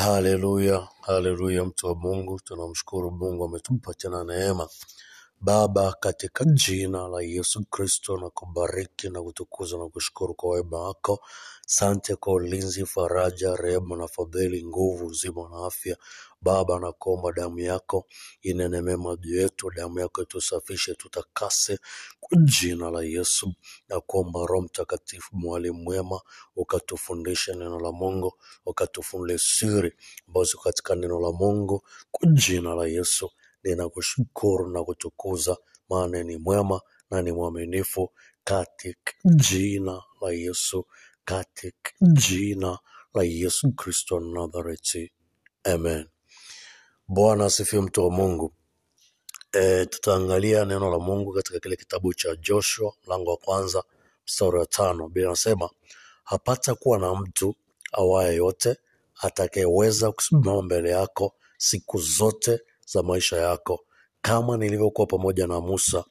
Haleluya, haleluya, mtu wa Mungu, tunamshukuru Mungu ametupa tena neema. Baba, katika jina la Yesu Kristo, na kubariki na kutukuza na kushukuru kwa wema wako. Sante kwa ulinzi, faraja, rehema na fadhili, nguvu, uzima na afya. Baba, nakuomba damu yako inene mema juu yetu, damu yako itusafishe, tutakase kwa jina la Yesu. Na kuomba Roho Mtakatifu, mwalimu mwema, ukatufundishe neno la Mungu, ukatufunule siri ambazo katika neno la Mungu, kwa jina la Yesu ninakushukuru na kutukuza, maana ni mwema na ni mwaminifu, katika jina la Yesu, katika jina la Yesu Kristo wa Nazareti, amen. Bwana asifiwe, mtu wa Mungu. E, tutaangalia neno la Mungu katika kile kitabu cha Joshua mlango wa kwanza mstari wa tano. Biblia hapata kuwa na mtu awaye yote atakayeweza kusimama mbele yako siku zote za maisha yako. Kama nilivyokuwa pamoja na Musa,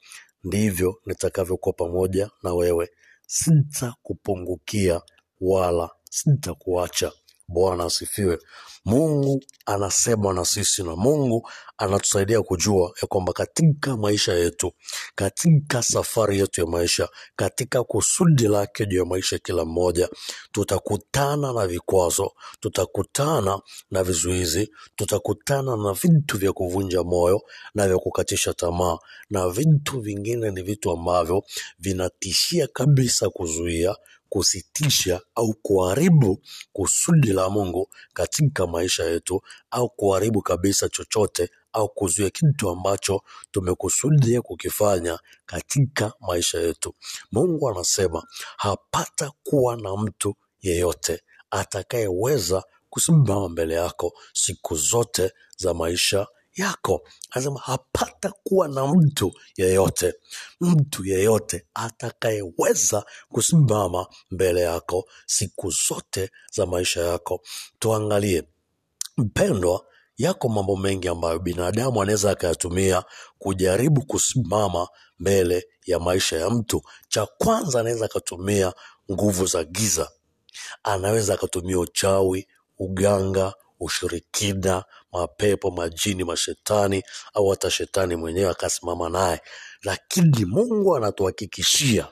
ndivyo nitakavyokuwa pamoja na wewe. Sitakupungukia wala sitakuacha. Bwana asifiwe. Mungu anasema na sisi na Mungu anatusaidia kujua ya kwamba katika maisha yetu, katika safari yetu ya maisha, katika kusudi lake juu ya maisha kila mmoja, tutakutana na vikwazo, tutakutana na vizuizi, tutakutana na vitu vya kuvunja moyo na vya kukatisha tamaa, na vitu vingine ni vitu ambavyo vinatishia kabisa kuzuia kusitisha au kuharibu kusudi la Mungu katika maisha yetu, au kuharibu kabisa chochote au kuzuia kitu ambacho tumekusudia kukifanya katika maisha yetu. Mungu anasema hapata kuwa na mtu yeyote atakayeweza kusimama mbele yako siku zote za maisha yako. Anasema hapata kuwa na mtu yeyote, mtu yeyote atakayeweza kusimama mbele yako siku zote za maisha yako. Tuangalie mpendwa, yako mambo mengi ambayo binadamu anaweza akayatumia kujaribu kusimama mbele ya maisha ya mtu. Cha kwanza, anaweza akatumia nguvu za giza, anaweza akatumia uchawi, uganga, ushirikina, mapepo, majini, mashetani au hata shetani mwenyewe akasimama naye, lakini Mungu anatuhakikishia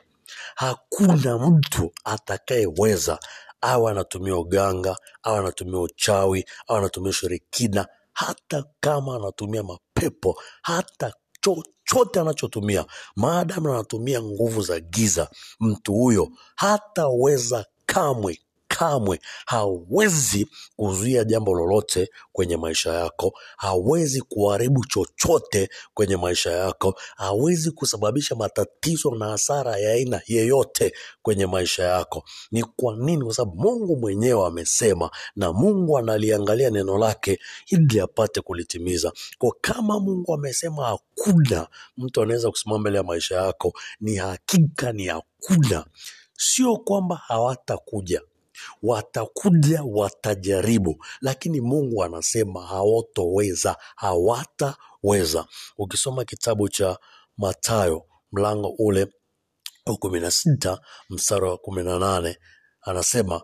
hakuna mtu atakayeweza awe anatumia uganga au anatumia uchawi au anatumia ushirikina, hata kama anatumia mapepo, hata chochote anachotumia, maadamu anatumia nguvu za giza, mtu huyo hataweza kamwe kamwe hawezi kuzuia jambo lolote kwenye maisha yako, hawezi kuharibu chochote kwenye maisha yako, hawezi kusababisha matatizo na hasara ya aina yeyote kwenye maisha yako. Ni kwa nini? Kwa sababu Mungu mwenyewe amesema, na Mungu analiangalia neno lake ili apate kulitimiza. Kwa kama Mungu amesema hakuna mtu anaweza kusimama mbele ya maisha yako, ni hakika, ni hakuna. Sio kwamba hawatakuja watakuja watajaribu, lakini Mungu anasema hawatoweza, hawataweza. Ukisoma kitabu cha Mathayo mlango ule wa kumi na sita mstari wa kumi na nane anasema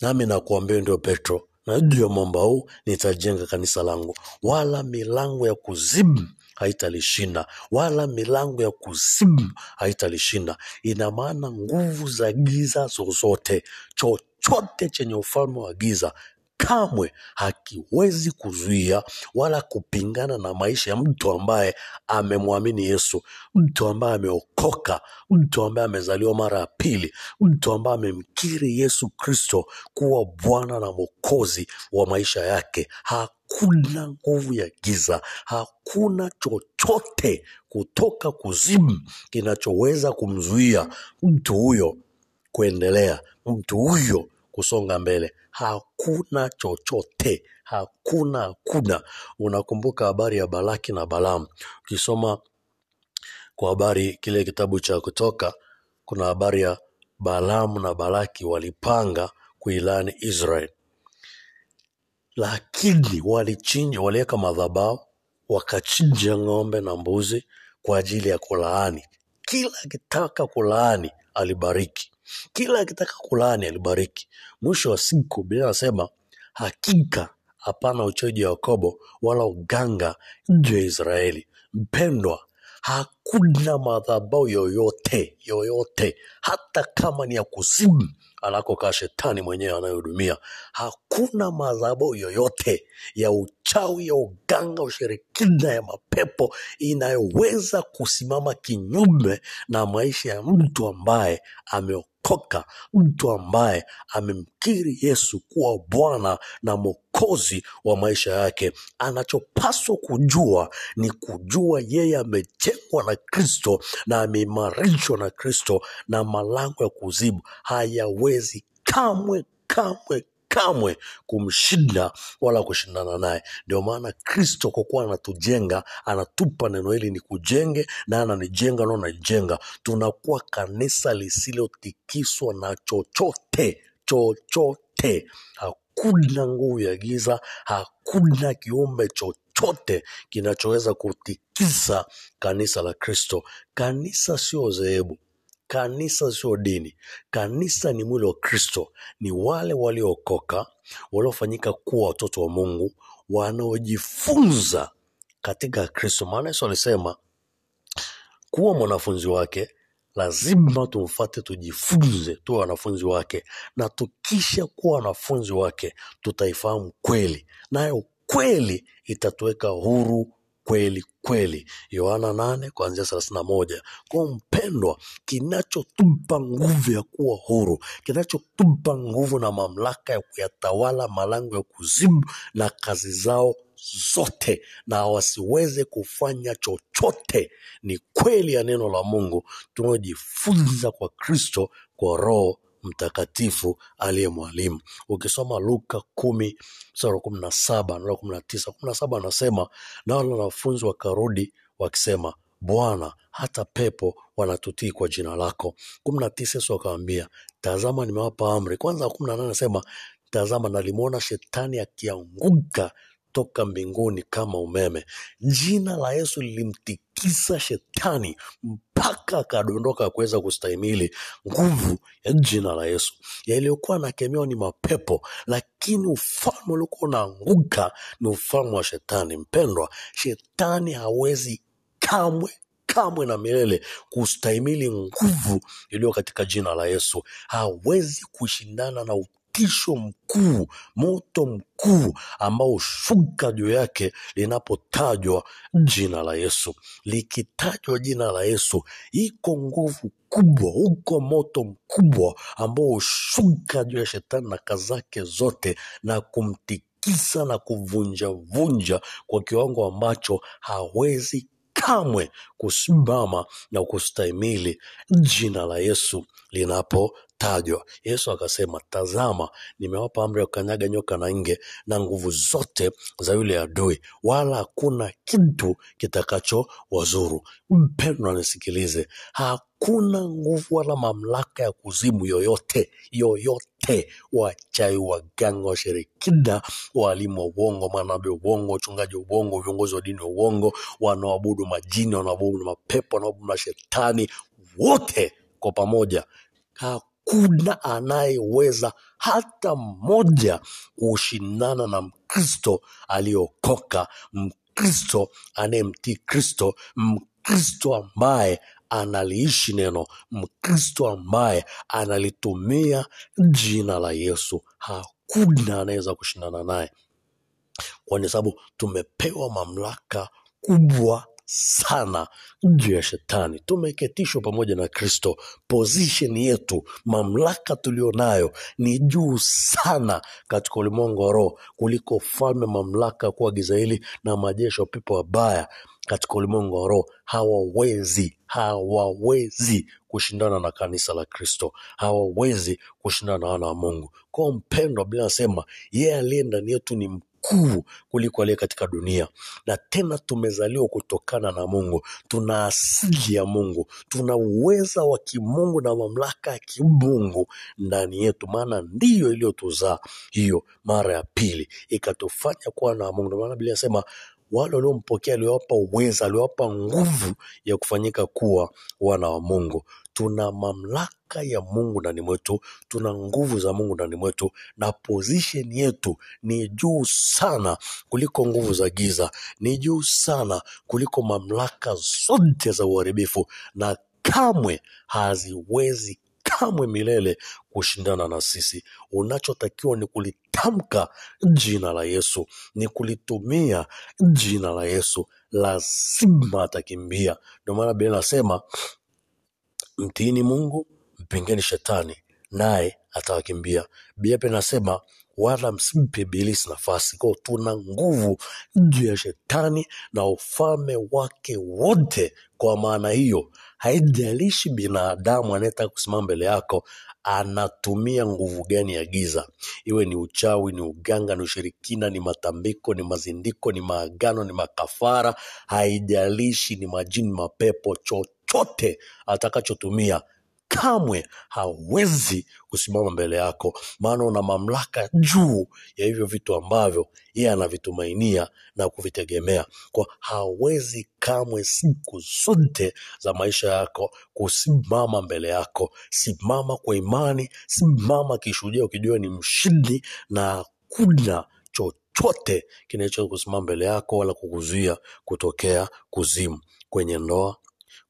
nami nakuambia ndio Petro, na juu ya mwamba huu nitajenga kanisa langu, wala milango ya kuzimu haitalishinda, wala milango ya kuzimu haitalishinda. Ina maana nguvu za giza zozote, chochote chenye ufalme wa giza kamwe hakiwezi kuzuia wala kupingana na maisha ya mtu ambaye amemwamini Yesu, mtu ambaye ameokoka, mtu ambaye amezaliwa mara ya pili, mtu ambaye amemkiri Yesu Kristo kuwa Bwana na Mwokozi wa maisha yake. Hakuna nguvu ya giza, hakuna chochote kutoka kuzimu kinachoweza kumzuia mtu huyo kuendelea, mtu huyo kusonga mbele. Hakuna chochote, hakuna, hakuna. Unakumbuka habari ya Balaki na Balaam? Ukisoma kwa habari kile kitabu cha Kutoka, kuna habari ya Balaamu na Balaki walipanga kuilani Israel, lakini walichinja, waliweka madhabahu, wakachinja ng'ombe na mbuzi kwa ajili ya kulaani. Kila akitaka kulaani alibariki, kila akitaka kulaani alibariki. Mwisho wa siku Biblia anasema hakika hapana uchoji wa ya Yakobo wala uganga nje ya Israeli. Mpendwa, hakuna madhabahu yoyote yoyote, hata kama ni ya kuzimu anakokaa shetani mwenyewe anayehudumia. Hakuna madhabahu yoyote ya uchawi, ya uganga, ushirikina, ya mapepo inayoweza kusimama kinyume na maisha ya mtu ambaye ameokoka, mtu ambaye amemkiri Yesu kuwa Bwana na Mwokozi wa maisha yake. Anachopaswa kujua ni kujua yeye amejengwa na Kristo na ameimarishwa na Kristo, na malango ya kuzibu hayawezi kamwe kamwe kamwe kumshinda wala kushindana naye. Ndio maana Kristo kwa kuwa anatujenga, anatupa neno hili ni kujenge, na ananijenga na unaijenga, tunakuwa kanisa lisilotikiswa na chochote chochote. Hakuna nguvu ya giza, hakuna kiumbe chochote kinachoweza kutikisa kanisa la Kristo. Kanisa sio dhehebu, kanisa sio dini, kanisa ni mwili wa Kristo, ni wale waliookoka, waliofanyika kuwa watoto wa Mungu, wanaojifunza katika Kristo. Maana Yesu alisema kuwa mwanafunzi wake lazima tumfate, tujifunze, tuwe wanafunzi wake, na tukisha kuwa wanafunzi wake tutaifahamu kweli, nayo kweli itatuweka huru kweli kweli. Yohana nane kuanzia thelathini na moja. Kwa mpendwa, kinachotupa nguvu ya kuwa huru, kinachotupa nguvu na mamlaka ya kuyatawala malango ya kuzimu na kazi zao zote, na wasiweze kufanya chochote, ni kweli ya neno la Mungu tunaojifunza kwa Kristo kwa Roho Mtakatifu aliye mwalimu. Ukisoma Luka kumi mstari kumi na saba na kumi na tisa kumi na saba anasema na wale wanafunzi wakarudi wakisema, Bwana, hata pepo wanatutii kwa jina lako. kumi na tisa Yesu akamwambia, tazama, nimewapa amri. Kwanza kumi na nane anasema tazama, nalimwona shetani akianguka toka mbinguni kama umeme. Jina la Yesu lilimtikisa shetani mpaka akadondoka kuweza kustahimili nguvu ya jina la Yesu. Yaliyokuwa anakemewa ni mapepo, lakini ufalme uliokuwa unaanguka ni ufalme wa shetani. Mpendwa, shetani hawezi kamwe kamwe na milele kustahimili nguvu iliyo katika jina la Yesu. Hawezi kushindana na utisho mkuu, moto mkuu ambao hushuka juu yake linapotajwa jina la Yesu. Likitajwa jina la Yesu, iko nguvu kubwa, uko moto mkubwa ambao hushuka juu ya shetani na kazi zake zote na kumtikisa na kuvunjavunja kwa kiwango ambacho hawezi kamwe kusimama na kustahimili jina la Yesu linapotajwa. Yesu akasema, tazama, nimewapa amri ya kukanyaga nyoka na nge na nguvu zote za yule adui, wala hakuna kitu kitakacho wazuru. Mpendwa, nisikilize, hakuna nguvu wala mamlaka ya kuzimu yoyote yoyote, wachawi, waganga, washirikina, walimu wa uongo, manabii wa uongo, wachungaji wa uongo, viongozi wa dini wa uongo, wanaoabudu majini, wanaoabudu mapepo, wanaoabudu mashetani, wote kwa pamoja, hakuna anayeweza hata mmoja kushindana na Mkristo aliyeokoka, Mkristo anayemtii Kristo, Mkristo ambaye analiishi neno, Mkristo ambaye analitumia jina la Yesu. Hakuna anaweza kushindana naye, kwa sababu tumepewa mamlaka kubwa sana juu ya shetani. Tumeketishwa pamoja na Kristo. Position yetu, mamlaka tulionayo ni juu sana katika ulimwengu wa roho kuliko falme, mamlaka kuwa giza hili na majeshi ya pipo wabaya katika ulimwengu wa roho. Hawawezi, hawawezi kushindana na kanisa la Kristo, hawawezi kushindana na wana wa Mungu. Kwa mpendwa, Biblia anasema yeye aliye ndani yetu ni mkuu kuliko aliye katika dunia, na tena tumezaliwa kutokana na Mungu, tuna asili ya Mungu, tuna uweza wa kimungu na mamlaka ya kimungu ndani yetu, maana ndiyo iliyotuzaa. Hiyo mara ya pili ikatufanya kuwa na Mungu. Ndio maana Biblia inasema wale waliompokea aliwapa uweza, aliwapa nguvu ya kufanyika kuwa wana wa Mungu. Tuna mamlaka ya Mungu ndani mwetu, tuna nguvu za Mungu ndani mwetu, na position yetu ni juu sana kuliko nguvu za giza, ni juu sana kuliko mamlaka zote za uharibifu, na kamwe haziwezi kamwe milele kushindana na sisi. Unachotakiwa ni kulitamka jina la Yesu, ni kulitumia jina la Yesu, lazima atakimbia. Ndio maana Biblia inasema mtiini Mungu, mpingeni shetani, naye atawakimbia. Biblia pia inasema wala msimpe ibilisi nafasi. Kwao tuna nguvu juu ya shetani na ufalme wake wote. Kwa maana hiyo, haijalishi binadamu anayetaka kusimama mbele yako anatumia nguvu gani ya giza, iwe ni uchawi, ni uganga, ni ushirikina, ni matambiko, ni mazindiko, ni maagano, ni makafara, haijalishi ni majini, mapepo, chochote atakachotumia kamwe hawezi kusimama mbele yako, maana una mamlaka juu ya hivyo vitu ambavyo yeye anavitumainia na kuvitegemea. Kwa hawezi kamwe siku zote za maisha yako kusimama mbele yako. Simama kwa imani, simama kishuhudia, ukijua ni mshindi na kuna chochote kinachoweza kusimama mbele yako wala kukuzuia kutokea kuzimu, kwenye ndoa,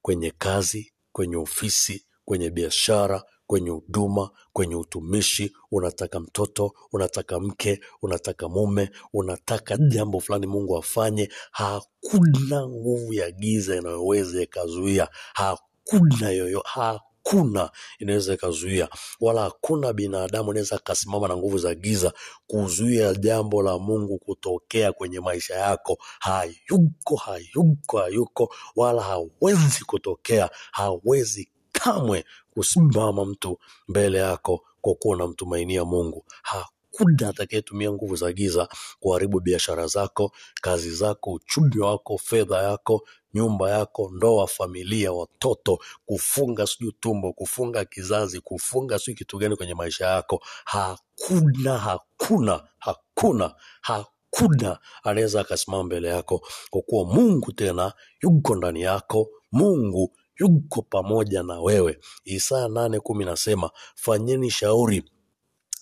kwenye kazi, kwenye ofisi, kwenye biashara, kwenye huduma, kwenye utumishi. Unataka mtoto, unataka mke, unataka mume, unataka jambo fulani Mungu afanye, hakuna nguvu ya giza inayoweza ikazuia. Hakuna yoyo, hakuna inaweza ikazuia, wala hakuna binadamu anaweza akasimama na nguvu za giza kuzuia jambo la Mungu kutokea kwenye maisha yako. Hayuko, hayuko, hayuko, wala hawezi kutokea, hawezi kamwe kusimama mtu mbele yako kwa kuwa unamtumainia Mungu. Hakuna atakayetumia nguvu za giza kuharibu biashara zako, kazi zako, uchumi wako, fedha yako, nyumba yako, ndoa, familia, watoto, kufunga sijui tumbo, kufunga kizazi, kufunga sijui kitu gani kwenye maisha yako. Hakuna, hakuna, hakuna, hakuna anaweza akasimama mbele yako, kwa kuwa Mungu tena yuko ndani yako. Mungu yuko pamoja na wewe. Isaya nane kumi nasema fanyeni shauri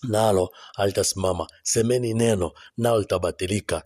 nalo halitasimama, semeni neno nalo litabatilika,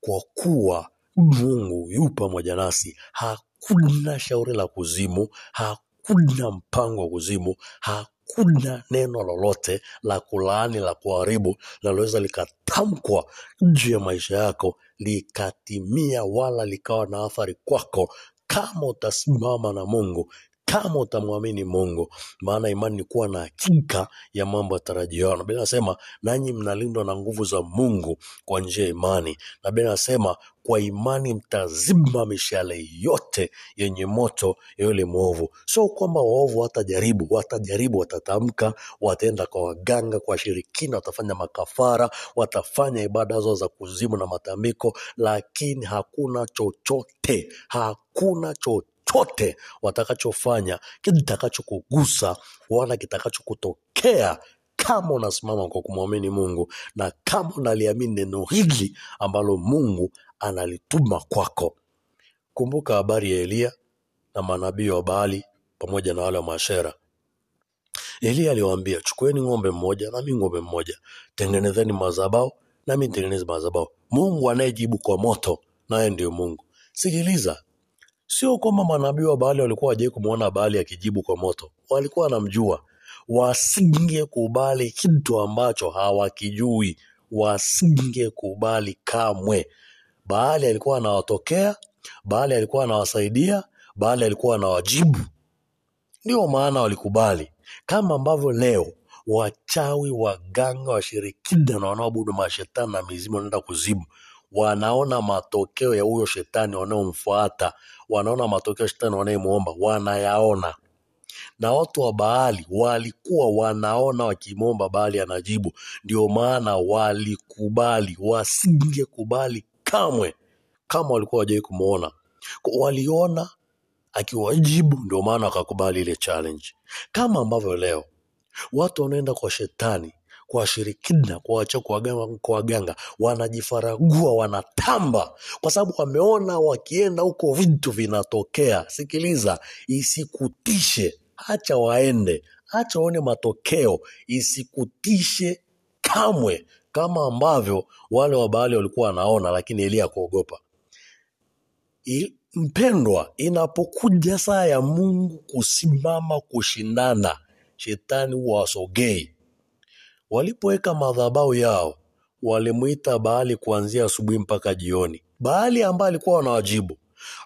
kwa kuwa Mungu yu pamoja nasi. Hakuna shauri la kuzimu, hakuna mpango wa kuzimu, hakuna neno lolote la kulaani la kuharibu linaloweza likatamkwa juu ya maisha yako likatimia wala likawa na athari kwako kama utasimama na Mungu, kama utamwamini Mungu, maana imani ni kuwa na hakika ya mambo yatarajiwa. Na Biblia inasema nanyi mnalindwa na nguvu za Mungu kwa njia ya imani, na Biblia kwa imani mtazima mishale yote yenye moto ya yule mwovu. Sio kwamba waovu watajaribu, watajaribu, watatamka, wataenda kwa waganga, kwa washirikina, watafanya makafara, watafanya ibada zao za kuzimu na matambiko, lakini hakuna chochote, hakuna chochote watakachofanya kitakachokugusa wala kitakachokutokea kama unasimama kwa kumwamini Mungu na kama unaliamini neno hili ambalo Mungu analituma kwako. Kumbuka habari ya Eliya na manabii wa Baali pamoja na wale wa mashera Eliya aliwaambia, chukueni ng'ombe mmoja nami ng'ombe mmoja, tengenezeni mazabao nami nitengeneze mazabao Mungu anayejibu kwa moto, naye ndio Mungu. Sikiliza, sio kwamba manabii wa Baali walikuwa wajai kumwona Baali akijibu kwa moto, walikuwa wanamjua. Wasingekubali kitu ambacho hawakijui, wasingekubali kamwe. Baali alikuwa anawatokea, Baali alikuwa anawasaidia, Baali alikuwa anawajibu. Ndio maana walikubali, kama ambavyo leo wachawi, waganga, washirikina na wanaoabudu mashetani na mizimu wanaenda kuzimu, wanaona matokeo ya huyo shetani wanaomfuata, wanaona matokeo shetani wanayemwomba, wanayaona na watu wa Baali walikuwa wanaona wakimwomba Baali anajibu. Ndio maana walikubali, wasingekubali kamwe kama walikuwa wajai kumwona. Waliona akiwajibu, ndio maana wakakubali ile challenge, kama ambavyo leo watu wanaenda kwa shetani kwa washirikina, kwa wachawi, kwa waganga, wanajifaragua, wanatamba kwa sababu wameona wakienda huko vitu vinatokea. Sikiliza, isikutishe, hacha waende, hacha waone matokeo, isikutishe kamwe, kama ambavyo wale wa Baali walikuwa wanaona, lakini Elia akuogopa. Mpendwa, inapokuja saa ya Mungu kusimama kushindana, shetani huwa wasogei. Walipoweka madhabahu yao, walimwita Baali kuanzia asubuhi mpaka jioni. Baali ambaye alikuwa anawajibu,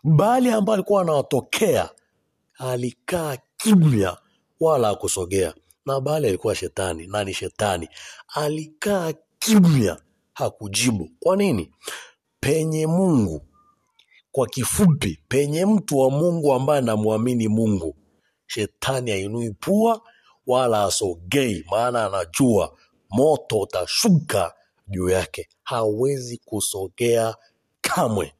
Baali ambaye alikuwa anawatokea, alikaa kimya wala hakusogea. Na Baali alikuwa shetani na ni shetani, alikaa kimya, hakujibu. Kwa nini? Penye Mungu kwa kifupi, penye mtu wa Mungu ambaye anamwamini Mungu, shetani ainui pua wala asogei, maana anajua moto utashuka juu yake, hawezi kusogea kamwe.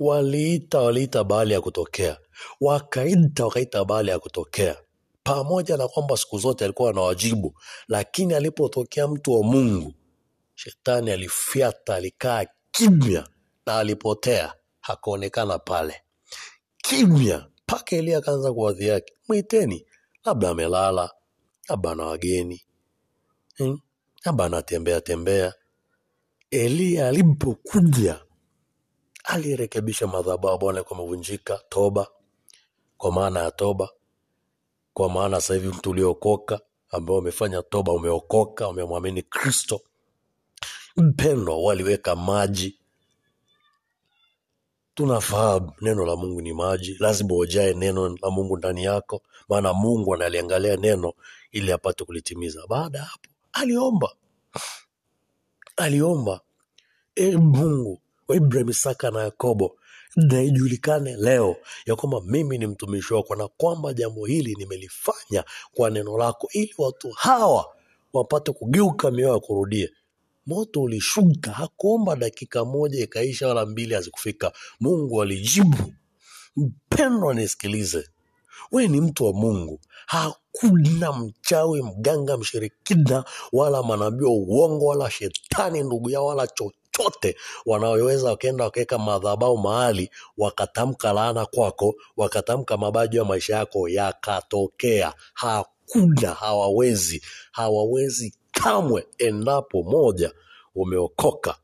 Waliita, waliita bahali ya kutokea, wakaita, wakaita bahali ya kutokea, pamoja na kwamba siku zote alikuwa anawajibu, lakini alipotokea mtu wa Mungu Shetani alifyata, alikaa kimya na alipotea, hakuonekana pale. Kimya mpaka Elia akaanza kuwadhi yake, mwiteni, labda amelala, labda ana wageni, hmm, labda anatembea tembea. Eliya alipokuja alirekebisha madhabahu, Bwana alikuwa amevunjika, toba, kwa maana ya toba, kwa maana sasa hivi mtu uliokoka ambao umefanya toba, umeokoka, umemwamini Kristo, mpendwa, waliweka maji tunafahamu neno la Mungu ni maji, lazima ujae neno la Mungu ndani yako, maana Mungu analiangalia neno ili apate kulitimiza. Baada ya hapo, aliomba. Aliomba, e Mungu wa Isaka na Yakobo, na ijulikane leo ya kwamba mimi ni mtumishi wako na kwamba jambo hili nimelifanya kwa neno lako, ili watu hawa wapate kugeuka mioyo ya kurudie moto ulishuka, hakuomba dakika moja ikaisha wala mbili hazikufika. Mungu alijibu. Mpendwa, nisikilize, we ni mtu wa Mungu. Hakuna mchawi, mganga, mshirikina wala manabii wa uongo wala shetani ndugu yao wala chochote wanaoweza wakaenda wakaweka madhabahu mahali wakatamka laana kwako, wakatamka mabaji ya maisha yako yakatokea. Hakuna, hawawezi, hawawezi kamwe, endapo moja umeokoka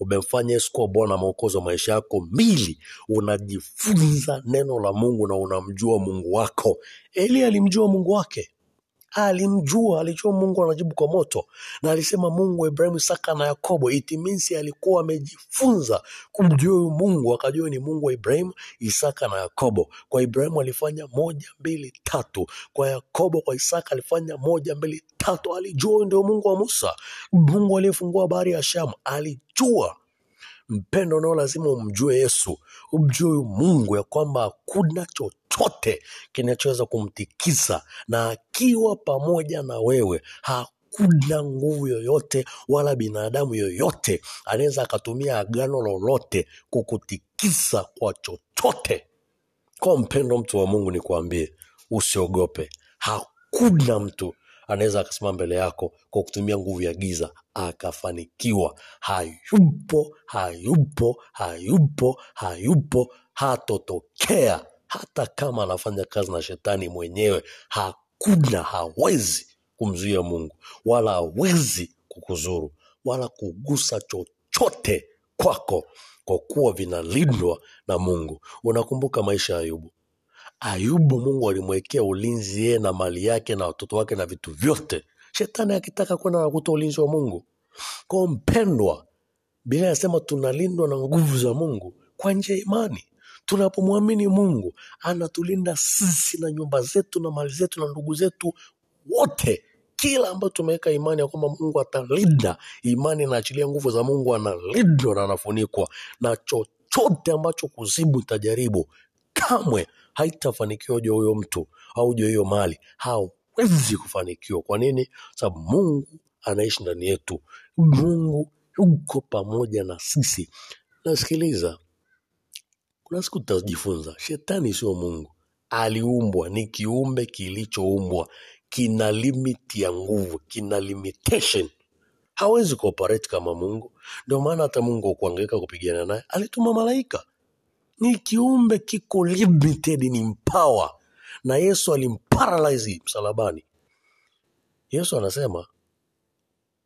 umemfanya Yesu kuwa Bwana na wa maisha yako. Mbili, unajifunza neno la Mungu na unamjua Mungu wako. eli alimjua Mungu wake, alimjua, alijua Mungu anajibu kwa moto, na alisema Mungu wa Ibrahimu, Isaka na Yakobo. It alikuwa amejifunza kumjua huyu Mungu, akajua ni Mungu wa Ibrahimu, Isaka na Yakobo. Kwa Ibrahimu alifanya moja, mbili, tatu. Kwa Yakobo, kwa Isaka alifanya moja, mbili, tatu. Alijua huyu ndio Mungu wa Musa, Mungu aliyefungua bahari ya Shamu. Alijua mpendo nao lazima umjue Yesu, umjue huyu Mungu ya kwamba hakuna chochote kinachoweza kumtikisa, na akiwa pamoja na wewe hakuna nguvu yoyote wala binadamu yoyote anaweza akatumia agano lolote kukutikisa kwa chochote. Kwa mpendo, mtu wa Mungu, nikwambie usiogope. Hakuna mtu anaweza akasimama mbele yako kwa kutumia nguvu ya giza akafanikiwa. Hayupo, hayupo, hayupo, hayupo, hatotokea. Hata kama anafanya kazi na shetani mwenyewe, hakuna, hawezi kumzuia Mungu, wala hawezi kukuzuru, wala kugusa chochote kwako, kwa kuwa vinalindwa na Mungu. Unakumbuka maisha ya Ayubu? Ayubu, Mungu alimwekea ulinzi yeye na mali yake na watoto wake na vitu vyote. Shetani akitaka kwenda nakuta ulinzi wa Mungu. Kwa mpendwa, Biblia inasema tunalindwa na nguvu za Mungu kwa njia ya imani. Tunapomwamini Mungu, anatulinda sisi na nyumba zetu na mali zetu na ndugu zetu wote. Kila ambayo tumeweka imani ya kwamba Mungu atalinda, imani inaachilia nguvu za Mungu, analindwa na anafunikwa na chochote ambacho kuzibu itajaribu, kamwe haitafanikiwa juu huyo mtu au juu hiyo mali, hawezi kufanikiwa. Kwa nini? Sababu Mungu anaishi ndani yetu. Mungu yuko pamoja na sisi. Nasikiliza, kuna siku tutajifunza, shetani sio Mungu. Aliumbwa, ni kiumbe kilichoumbwa, kina limit ya nguvu, kina limitation. Hawezi kuoperate kama Mungu. Ndio maana hata Mungu akuangaika kupigana naye, alituma malaika. Ni kiumbe kiko limited ni mpawa na Yesu alimparalyze msalabani. Yesu anasema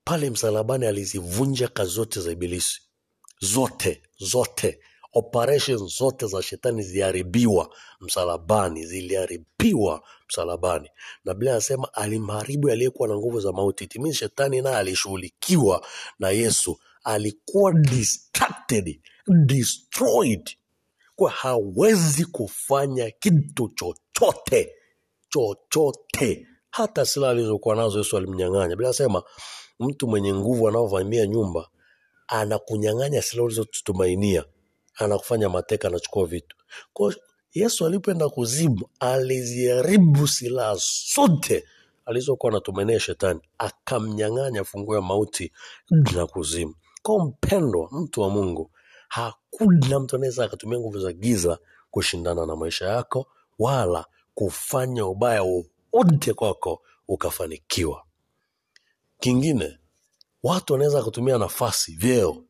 pale msalabani alizivunja kazi zote za ibilisi. Zote zote. Operation zote za shetani ziliharibiwa msalabani ziliharibiwa msalabani. Na biblia anasema alimharibu aliyekuwa na nguvu za mauti. Timii shetani naye alishughulikiwa na yesu. Alikuwa distracted destroyed kwa hawezi kufanya kitu chochote chochote. Hata silaha alizokuwa nazo yesu alimnyang'anya. Bila sema mtu mwenye nguvu anaovamia nyumba anakunyang'anya silaha ulizotutumainia, anakufanya mateka anachukua vitu. Kwa yesu alipoenda kuzimu aliziharibu silaha zote alizokuwa anatumainia shetani akamnyang'anya funguo ya mauti na kuzimu. Kwa mpendwa mtu wa mungu hakuna mtu anaweza akatumia nguvu za giza kushindana na maisha yako wala kufanya ubaya wowote kwako ukafanikiwa. Kingine watu wanaweza kutumia nafasi vyeo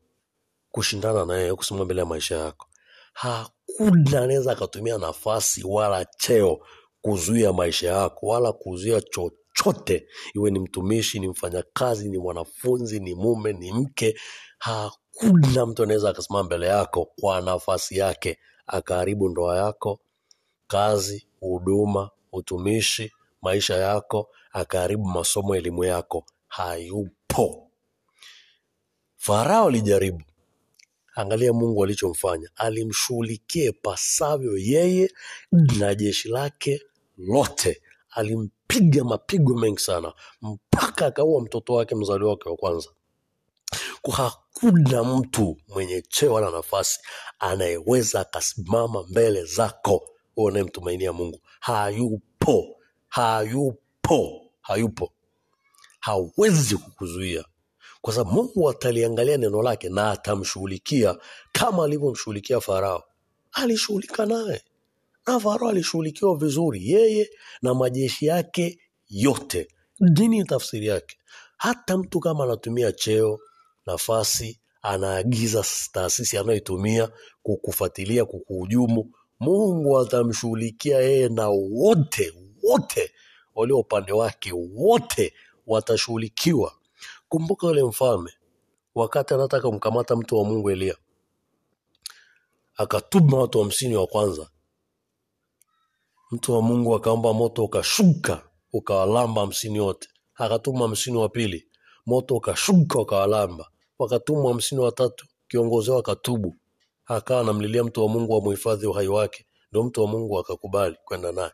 kushindana na yeye kusimama mbele ya maisha yako. Hakuna anaweza akatumia nafasi wala cheo kuzuia maisha yako wala kuzuia chochote. Iwe ni mtumishi ni mfanyakazi ni mwanafunzi ni mume ni mke hakuna mtu anaweza akasimama mbele yako kwa nafasi yake akaharibu ndoa yako kazi huduma utumishi maisha yako akaharibu masomo elimu yako. Hayupo. Farao alijaribu. Angalia mungu alichomfanya. Alimshughulikia ipasavyo yeye na jeshi lake lote. Alimpiga mapigo mengi sana. Mpaka akaua mtoto wake mzaliwa wake wa kwanza kwa hakuna mtu mwenye cheo wala nafasi anayeweza akasimama mbele zako wewe unayemtumainia mungu. Hayupo hayupo hayupo. Hawezi kukuzuia. Kwa sababu mungu ataliangalia neno lake na atamshughulikia kama alivyomshughulikia farao. Alishughulika naye. Na farao alishughulikiwa vizuri yeye na majeshi yake yote. Dini ni tafsiri yake. Hata mtu kama anatumia cheo nafasi anaagiza taasisi anayoitumia kukufuatilia kukuhujumu. Mungu atamshughulikia yeye na wote wote walio upande wake wote watashughulikiwa. Kumbuka yule mfalme wakati anataka kumkamata mtu wa mungu elia akatuma watu hamsini wa kwanza. Mtu wa mungu akaomba moto ukashuka ukawalamba hamsini wote. Akatuma hamsini wa pili moto ukashuka ukawalamba wakatuma hamsini watatu kiongozi wao akatubu. Akawa anamlilia mtu wa mungu amuhifadhi uhai wake. Ndo mtu wa mungu akakubali kwenda naye.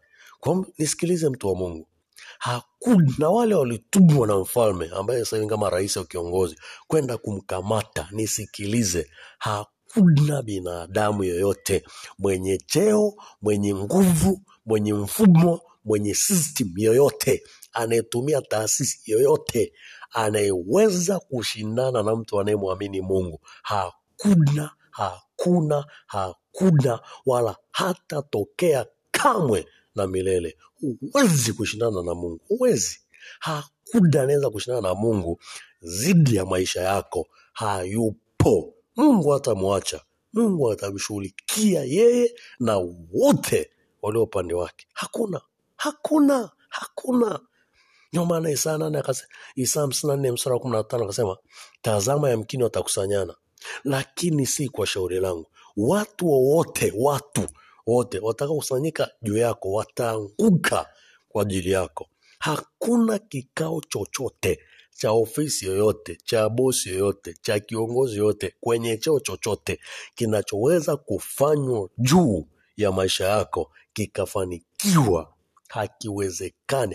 Nisikilize mtu wa mungu. Hakuna wale walitumwa na mfalme ambaye sasa kama rais au kiongozi kwenda kumkamata. Nisikilize. Hakuna binadamu yoyote. Mwenye cheo mwenye nguvu mwenye mfumo mwenye system yoyote. Anayetumia taasisi yoyote anayeweza kushindana na mtu anayemwamini mungu. Hakuna hakuna hakuna wala hatatokea kamwe na milele. Huwezi kushindana na mungu huwezi. Hakuna anaweza kushindana na mungu zidi ya maisha yako. Hayupo. Mungu hatamwacha. Mungu atamshughulikia yeye na wote walio upande wake. Hakuna hakuna hakuna ndio maana Isaya nane akasema Isaya hamsini na nne mstari wa kumi na tano akasema tazama yamkini watakusanyana. Lakini si kwa shauri langu. Watu wowote watu wote watakaokusanyika juu yako wataanguka kwa ajili yako. Hakuna kikao chochote cha ofisi yoyote cha bosi yoyote cha kiongozi yoyote kwenye cheo chochote kinachoweza kufanywa juu ya maisha yako kikafanikiwa. Hakiwezekani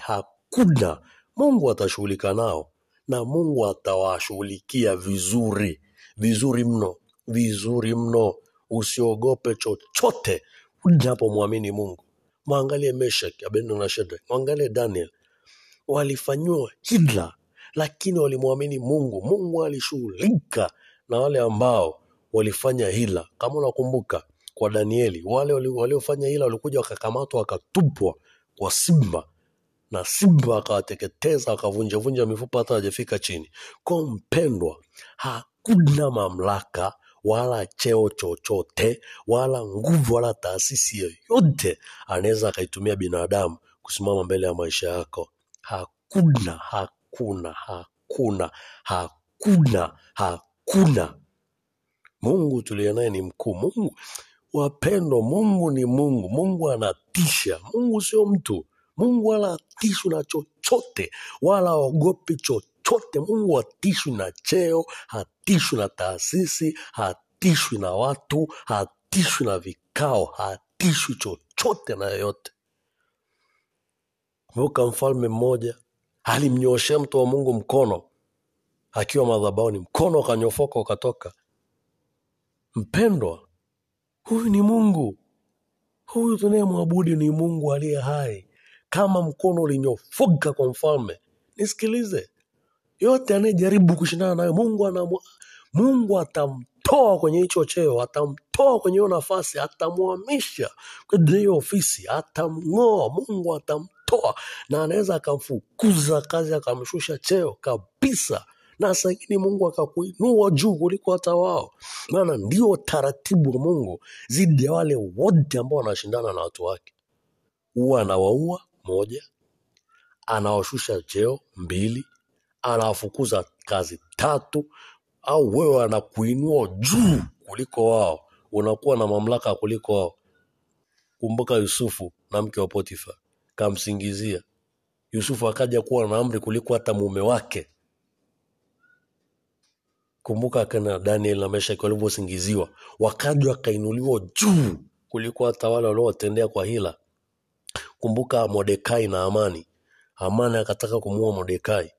hakuna mungu atashughulika nao na mungu atawashughulikia vizuri vizuri mno vizuri mno. Usiogope chochote unapomwamini mungu. Mwangalie Meshek, abednego na shedrak mwangalie daniel. Walifanyiwa hila lakini walimwamini mungu. Mungu alishughulika na wale ambao walifanya hila. Kama unakumbuka kwa danieli wale waliofanya hila walikuja wakakamatwa wakatupwa kwa simba na simba akawateketeza akavunjavunja mifupa hata hajafika chini. ko mpendwa, hakuna mamlaka wala cheo chochote wala nguvu wala taasisi yoyote anaweza akaitumia binadamu kusimama mbele ya maisha yako. Hakuna, hakuna, hakuna, hakuna, hakuna. Mungu tuliye naye ni mkuu. Mungu wapendwa, Mungu ni Mungu. Mungu anatisha. Mungu sio mtu. Mungu wala atishwi na chochote, wala aogopi chochote. Mungu hatishwi na cheo, hatishwi na taasisi, hatishwi na watu, hatishwi na vikao, hatishwi chochote na yoyote. Kumbuka mfalme mmoja alimnyooshea mtu wa Mungu mkono akiwa madhabaoni mkono ukanyofoka ukatoka. Mpendwa, huyu ni Mungu, huyu tunayemwabudu ni Mungu aliye hai. Kama mkono ulinyofoka kwa mfalme, nisikilize, yote anayejaribu kushindana nayo Mungu anamu, Mungu atamtoa kwenye hicho cheo, atamtoa kwenye hiyo nafasi, atamwamisha kwenye hiyo ofisi, atamng'oa. Mungu atamtoa na anaweza akamfukuza kazi, akamshusha cheo kabisa, na saa Mungu akakuinua juu kuliko hata wao, maana ndio taratibu wa Mungu zidi ya wale wote ambao wanashindana na watu wake. Huwa anawaua moja, anawashusha cheo mbili, anawafukuza kazi tatu, au wewe anakuinua juu kuliko wao, unakuwa na mamlaka kuliko wao. Kumbuka Yusufu na mke wa Potifa, kamsingizia Yusufu akaja kuwa na amri kuliko hata mume wake. Kumbuka kana Daniel na Meshaki walivyosingiziwa, wakaja wakainuliwa juu kuliko hata wale waliowatendea kwa hila. Kumbuka Mordekai na Amani. Amani akataka kumuua Mordekai,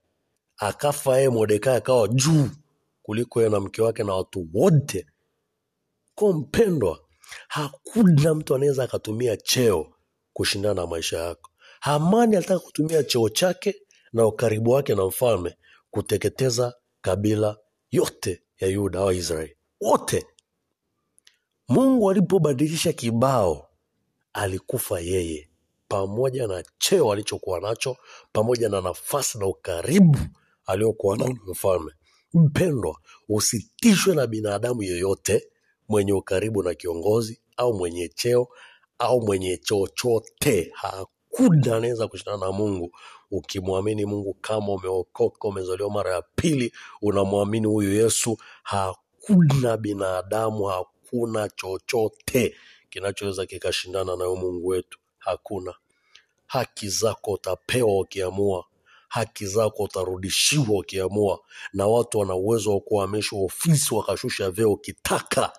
akafa yeye. Mordekai akawa juu kuliko yeye na mke wake na watu wote. Kwa mpendwa, hakuna mtu anaweza akatumia cheo kushindana na maisha yako. Hamani alitaka kutumia cheo chake na ukaribu wake na mfalme kuteketeza kabila yote ya Yuda au Israeli wote. Mungu alipobadilisha kibao, alikufa yeye pamoja na cheo alichokuwa nacho, pamoja na nafasi na ukaribu aliyokuwa na mfalme. Mpendwa, usitishwe na binadamu yeyote mwenye ukaribu na kiongozi au mwenye cheo au mwenye chochote. Hakuna anaweza kushindana na Mungu ukimwamini Mungu. Kama umeokoka, umezaliwa mara ya pili, unamwamini huyu Yesu, hakuna binadamu, hakuna chochote kinachoweza kikashindana na Mungu wetu. Hakuna. Haki zako utapewa ukiamua, haki zako utarudishiwa ukiamua, na watu wana uwezo wa kuhamishwa ofisi wakashusha vyeo ukitaka.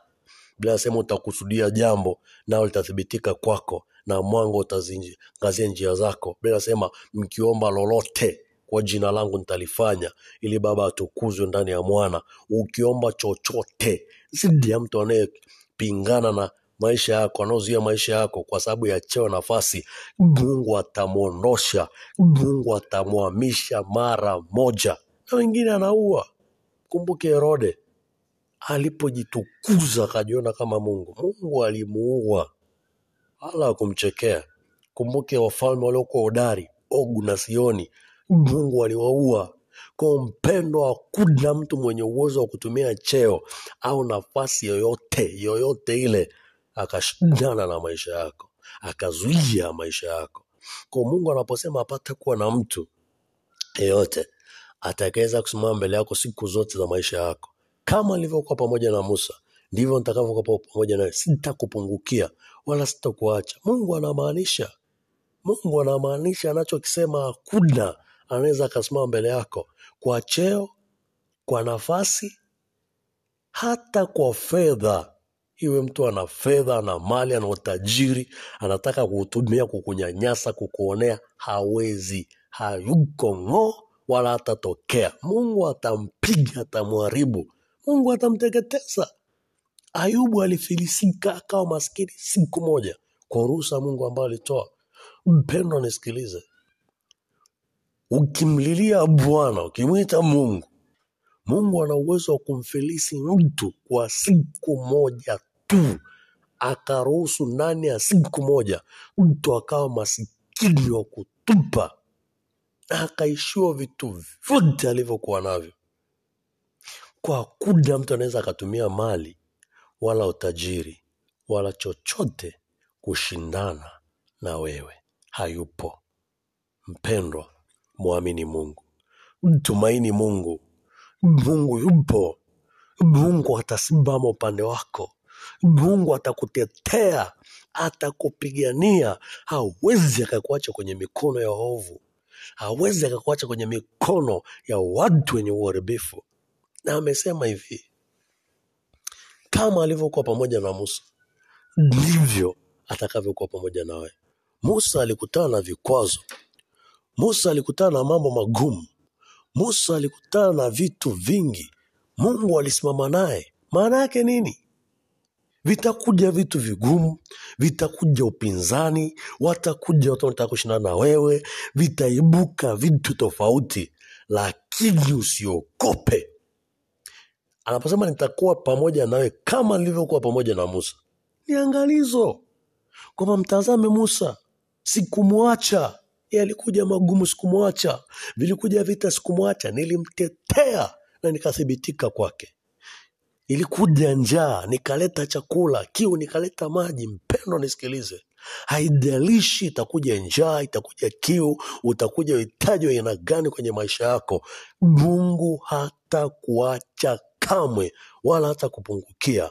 Bila sema utakusudia jambo nao litathibitika kwako, na mwanga utazingazia njia zako. Bila sema mkiomba lolote kwa jina langu nitalifanya, ili Baba atukuzwe ndani ya Mwana. Ukiomba chochote zidi ya mtu anayepingana na maisha yako, anaozuia maisha yako kwa sababu ya cheo, nafasi, Mungu atamwondosha, Mungu atamwamisha mara moja, na wengine anaua. Kumbuke Herode alipojitukuza akajiona kama Mungu, Mungu alimuua wala hakumchekea. Kumbuke wafalme waliokuwa hodari, Ogu na Sioni, Mungu aliwaua. Kwa mpendo, hakuna mtu mwenye uwezo wa kutumia cheo au nafasi yoyote yoyote ile akashindana na maisha yako, akazuia maisha yako. Kwa Mungu anaposema apate kuwa na mtu yeyote atakaweza kusimama mbele yako siku zote za maisha yako, kama alivyokuwa pamoja na Musa, ndivyo nitakavyokuwa pamoja nawe, sitakupungukia wala sitakuacha. Mungu anamaanisha, Mungu anamaanisha anachokisema. Hakuna anaweza akasimama mbele yako kwa cheo, kwa nafasi, hata kwa fedha. Iwe mtu ana fedha, ana mali, ana utajiri, anataka kuutumia kukunyanyasa, kukuonea, hawezi, hayuko ng'o wala hatatokea. Mungu atampiga, atamharibu, Mungu atamteketeza. Ayubu alifilisika akawa maskini siku moja kwa ruhusa Mungu ambayo alitoa. mpendo nisikilize, ukimlilia Bwana, ukimwita Mungu, Mungu ana uwezo wa kumfilisi mtu kwa siku moja tu, akaruhusu ndani ya siku moja mtu akawa masikini wa kutupa na akaishiwa vitu vyote alivyokuwa navyo. Kwa hakuna mtu anaweza akatumia mali wala utajiri wala chochote kushindana na wewe, hayupo. Mpendwa, mwamini Mungu, mtumaini Mungu. Mungu yupo, Mungu atasimama upande wako, Mungu atakutetea, atakupigania. Hawezi akakuacha kwenye mikono ya waovu, hawezi akakuacha kwenye mikono ya watu wenye uharibifu. Na amesema hivi, kama alivyokuwa pamoja na Musa, ndivyo atakavyokuwa pamoja nawe. Musa alikutana na vikwazo, Musa alikutana na mambo magumu, Musa alikutana na vitu vingi. Mungu alisimama naye. Maana yake nini? Vitakuja vitu vigumu, vitakuja upinzani, watakuja watu wanataka kushindana na wewe, vitaibuka vitu tofauti, lakini usiogope. Anaposema nitakuwa pamoja nawe kama nilivyokuwa pamoja na Musa, ni angalizo kwamba mtazame Musa, sikumwacha yeye. Alikuja magumu, sikumwacha. Vilikuja vita, sikumwacha. Nilimtetea na nikathibitika kwake. Ilikuja njaa, nikaleta chakula, kiu, nikaleta maji. Mpendo, nisikilize, haijalishi itakuja njaa, itakuja kiu, utakuja uhitaji wa gani kwenye maisha yako, Mungu hatakuacha kamwe, wala hata kupungukia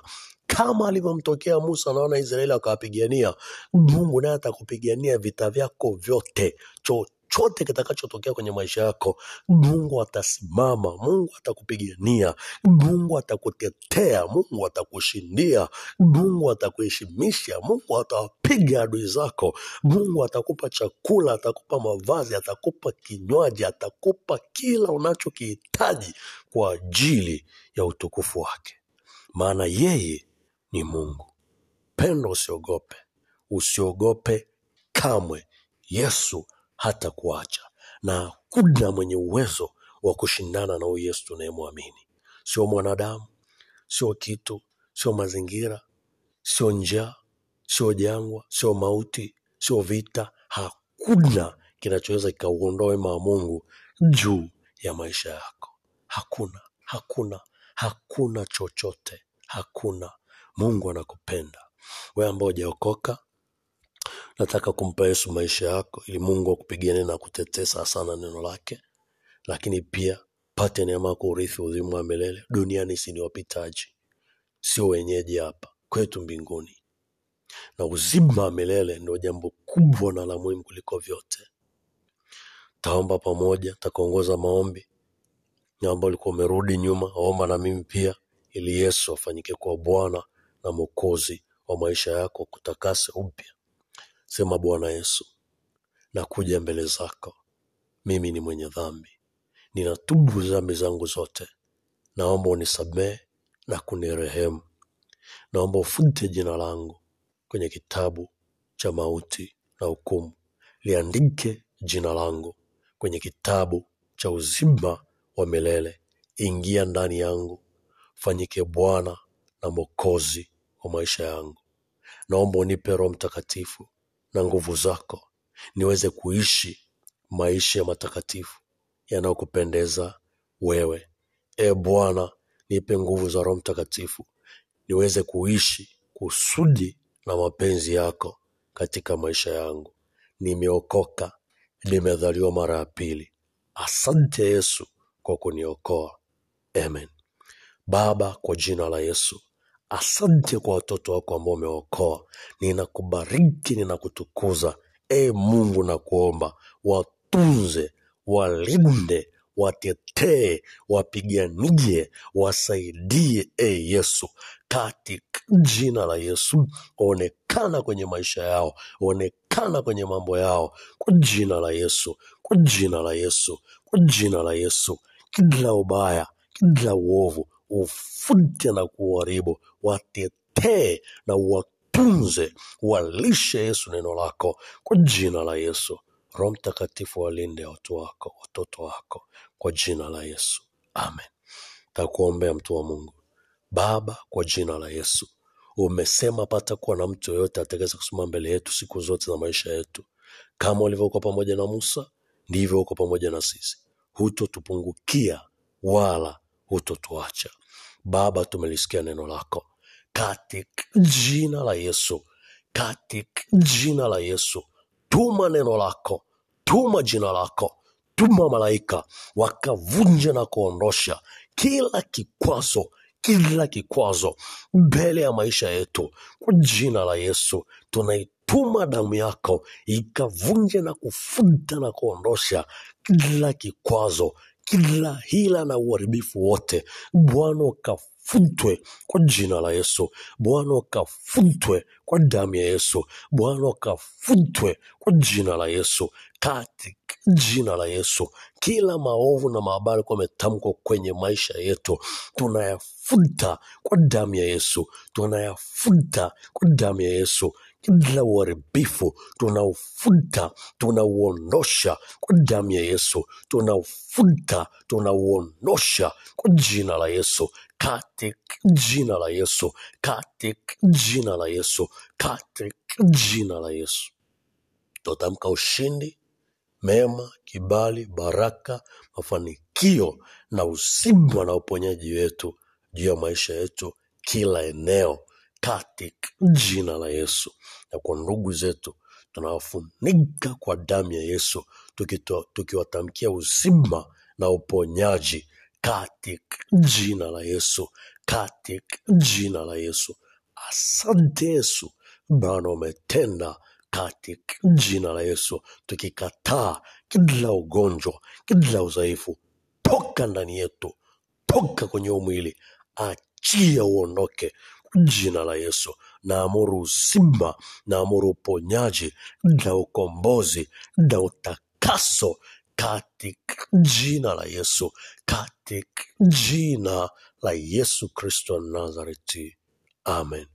kama alivyomtokea Musa na wana Israeli akawapigania, Mungu naye atakupigania vita vyako vyote. Chochote kitakachotokea kwenye maisha yako, Mungu atasimama, Mungu atakupigania, Mungu atakutetea, Mungu atakushindia, Mungu atakuheshimisha, Mungu atawapiga adui zako, Mungu atakupa chakula, atakupa mavazi, atakupa kinywaji, atakupa kila unachokihitaji kwa ajili ya utukufu wake, maana yeye ni Mungu. Pendo, usiogope, usiogope kamwe. Yesu hata kuacha na hakuna mwenye uwezo wa kushindana na huyu Yesu tunayemwamini. Sio mwanadamu, sio kitu, sio mazingira, sio njaa, sio jangwa, sio mauti, sio vita. Hakuna kinachoweza kikauondoa wema wa Mungu juu ya maisha yako. Hakuna, hakuna, hakuna chochote, hakuna. Mungu anakupenda wewe ambao hujaokoka. Nataka kumpa Yesu maisha yako ili Mungu akupiganie na kutetesa sana neno lake, lakini pia pate neema yako urithi uzima wa milele. Duniani si ni wapitaji, sio wenyeji hapa kwetu mbinguni, na uzima wa milele ndio jambo kubwa na la muhimu kuliko vyote. Taomba pamoja, takuongoza maombi na ambao ulikuwa umerudi nyuma, omba na mimi pia, ili Yesu afanyike kuwa Bwana na Mwokozi wa maisha yako, kutakase upya. Sema, Bwana Yesu, nakuja mbele zako, mimi ni mwenye dhambi, ninatubu dhambi zangu zote, naomba unisamehe na kunirehemu. Naomba ufute jina langu kwenye kitabu cha mauti na hukumu, liandike jina langu kwenye kitabu cha uzima wa milele. Ingia ndani yangu, fanyike Bwana na Mwokozi wa maisha yangu. Naomba unipe Roho Mtakatifu na nguvu zako, niweze kuishi maisha ya matakatifu yanayokupendeza wewe. E Bwana, nipe nguvu za Roho Mtakatifu niweze kuishi kusudi na mapenzi yako katika maisha yangu. Nimeokoka, nimedhaliwa mara ya pili. Asante Yesu kwa kuniokoa. Amen. Baba, kwa jina la Yesu, asante kwa watoto wako ambao umeokoa. Ninakubariki, ninakutukuza. E Mungu, nakuomba watunze, walinde, watetee, wapiganie, wasaidie, e Yesu, katika jina la Yesu. Onekana kwenye maisha yao, onekana kwenye mambo yao, kwa jina la Yesu, kwa jina la Yesu, kwa jina la Yesu. Kila ubaya, kila uovu ufute na kuharibu, watetee na watunze, walishe Yesu neno lako kwa jina la Yesu. Roho Mtakatifu walinde watu wako, watoto wako kwa jina la Yesu, amen. Takuombea mtu wa Mungu. Baba, kwa jina la Yesu, umesema pata kuwa na mtu yoyote atakaweza kusimama mbele yetu siku zote za maisha yetu, kama ulivyokuwa pamoja na Musa, ndivyo uko pamoja na sisi, hutotupungukia wala hutotuacha. Baba, tumelisikia neno lako. Katika jina la Yesu, katika jina la Yesu, tuma neno lako, tuma jina lako, tuma malaika. Wakavunja na kuondosha kila kikwazo, kila kikwazo mbele ya maisha yetu. Kwa jina la Yesu. Tunaituma damu yako ikavunje na kufuta na kuondosha kila kikwazo, kila hila na uharibifu wote. Bwana ukafutwe kwa jina la Yesu. Bwana ukafutwe kwa damu ya Yesu. Bwana ukafutwe kwa jina la Yesu, katika jina la Yesu. Kila maovu na mabaya kwa ametamkwa kwenye maisha yetu tunayafuta kwa damu ya Yesu, tunayafuta kwa damu ya Yesu. Kila uharibifu tunaufuta, tunauondosha kwa damu ya Yesu, tunaufuta, tunauondosha kwa jina la Yesu, katika jina la Yesu, katika jina la Yesu, katika jina la Yesu. Tutamka ushindi mema, kibali, baraka, mafanikio na uzima na uponyaji wetu juu ya maisha yetu kila eneo katika jina la Yesu. Na kwa ndugu zetu tunawafunika kwa damu ya Yesu, tukiwatamkia uzima na uponyaji. Katika jina la Yesu, katika jina la Yesu. Asante Yesu, Bwana umetenda. Katika jina la Yesu, tukikataa kila ugonjwa, kila udhaifu, toka ndani yetu, toka kwenye umwili, mwili, achia uondoke jina la Yesu. Naamuru uzima, naamuru uponyaji na ukombozi na utakaso katika jina la Yesu, katika jina la Yesu Kristo wa Nazareti, amen.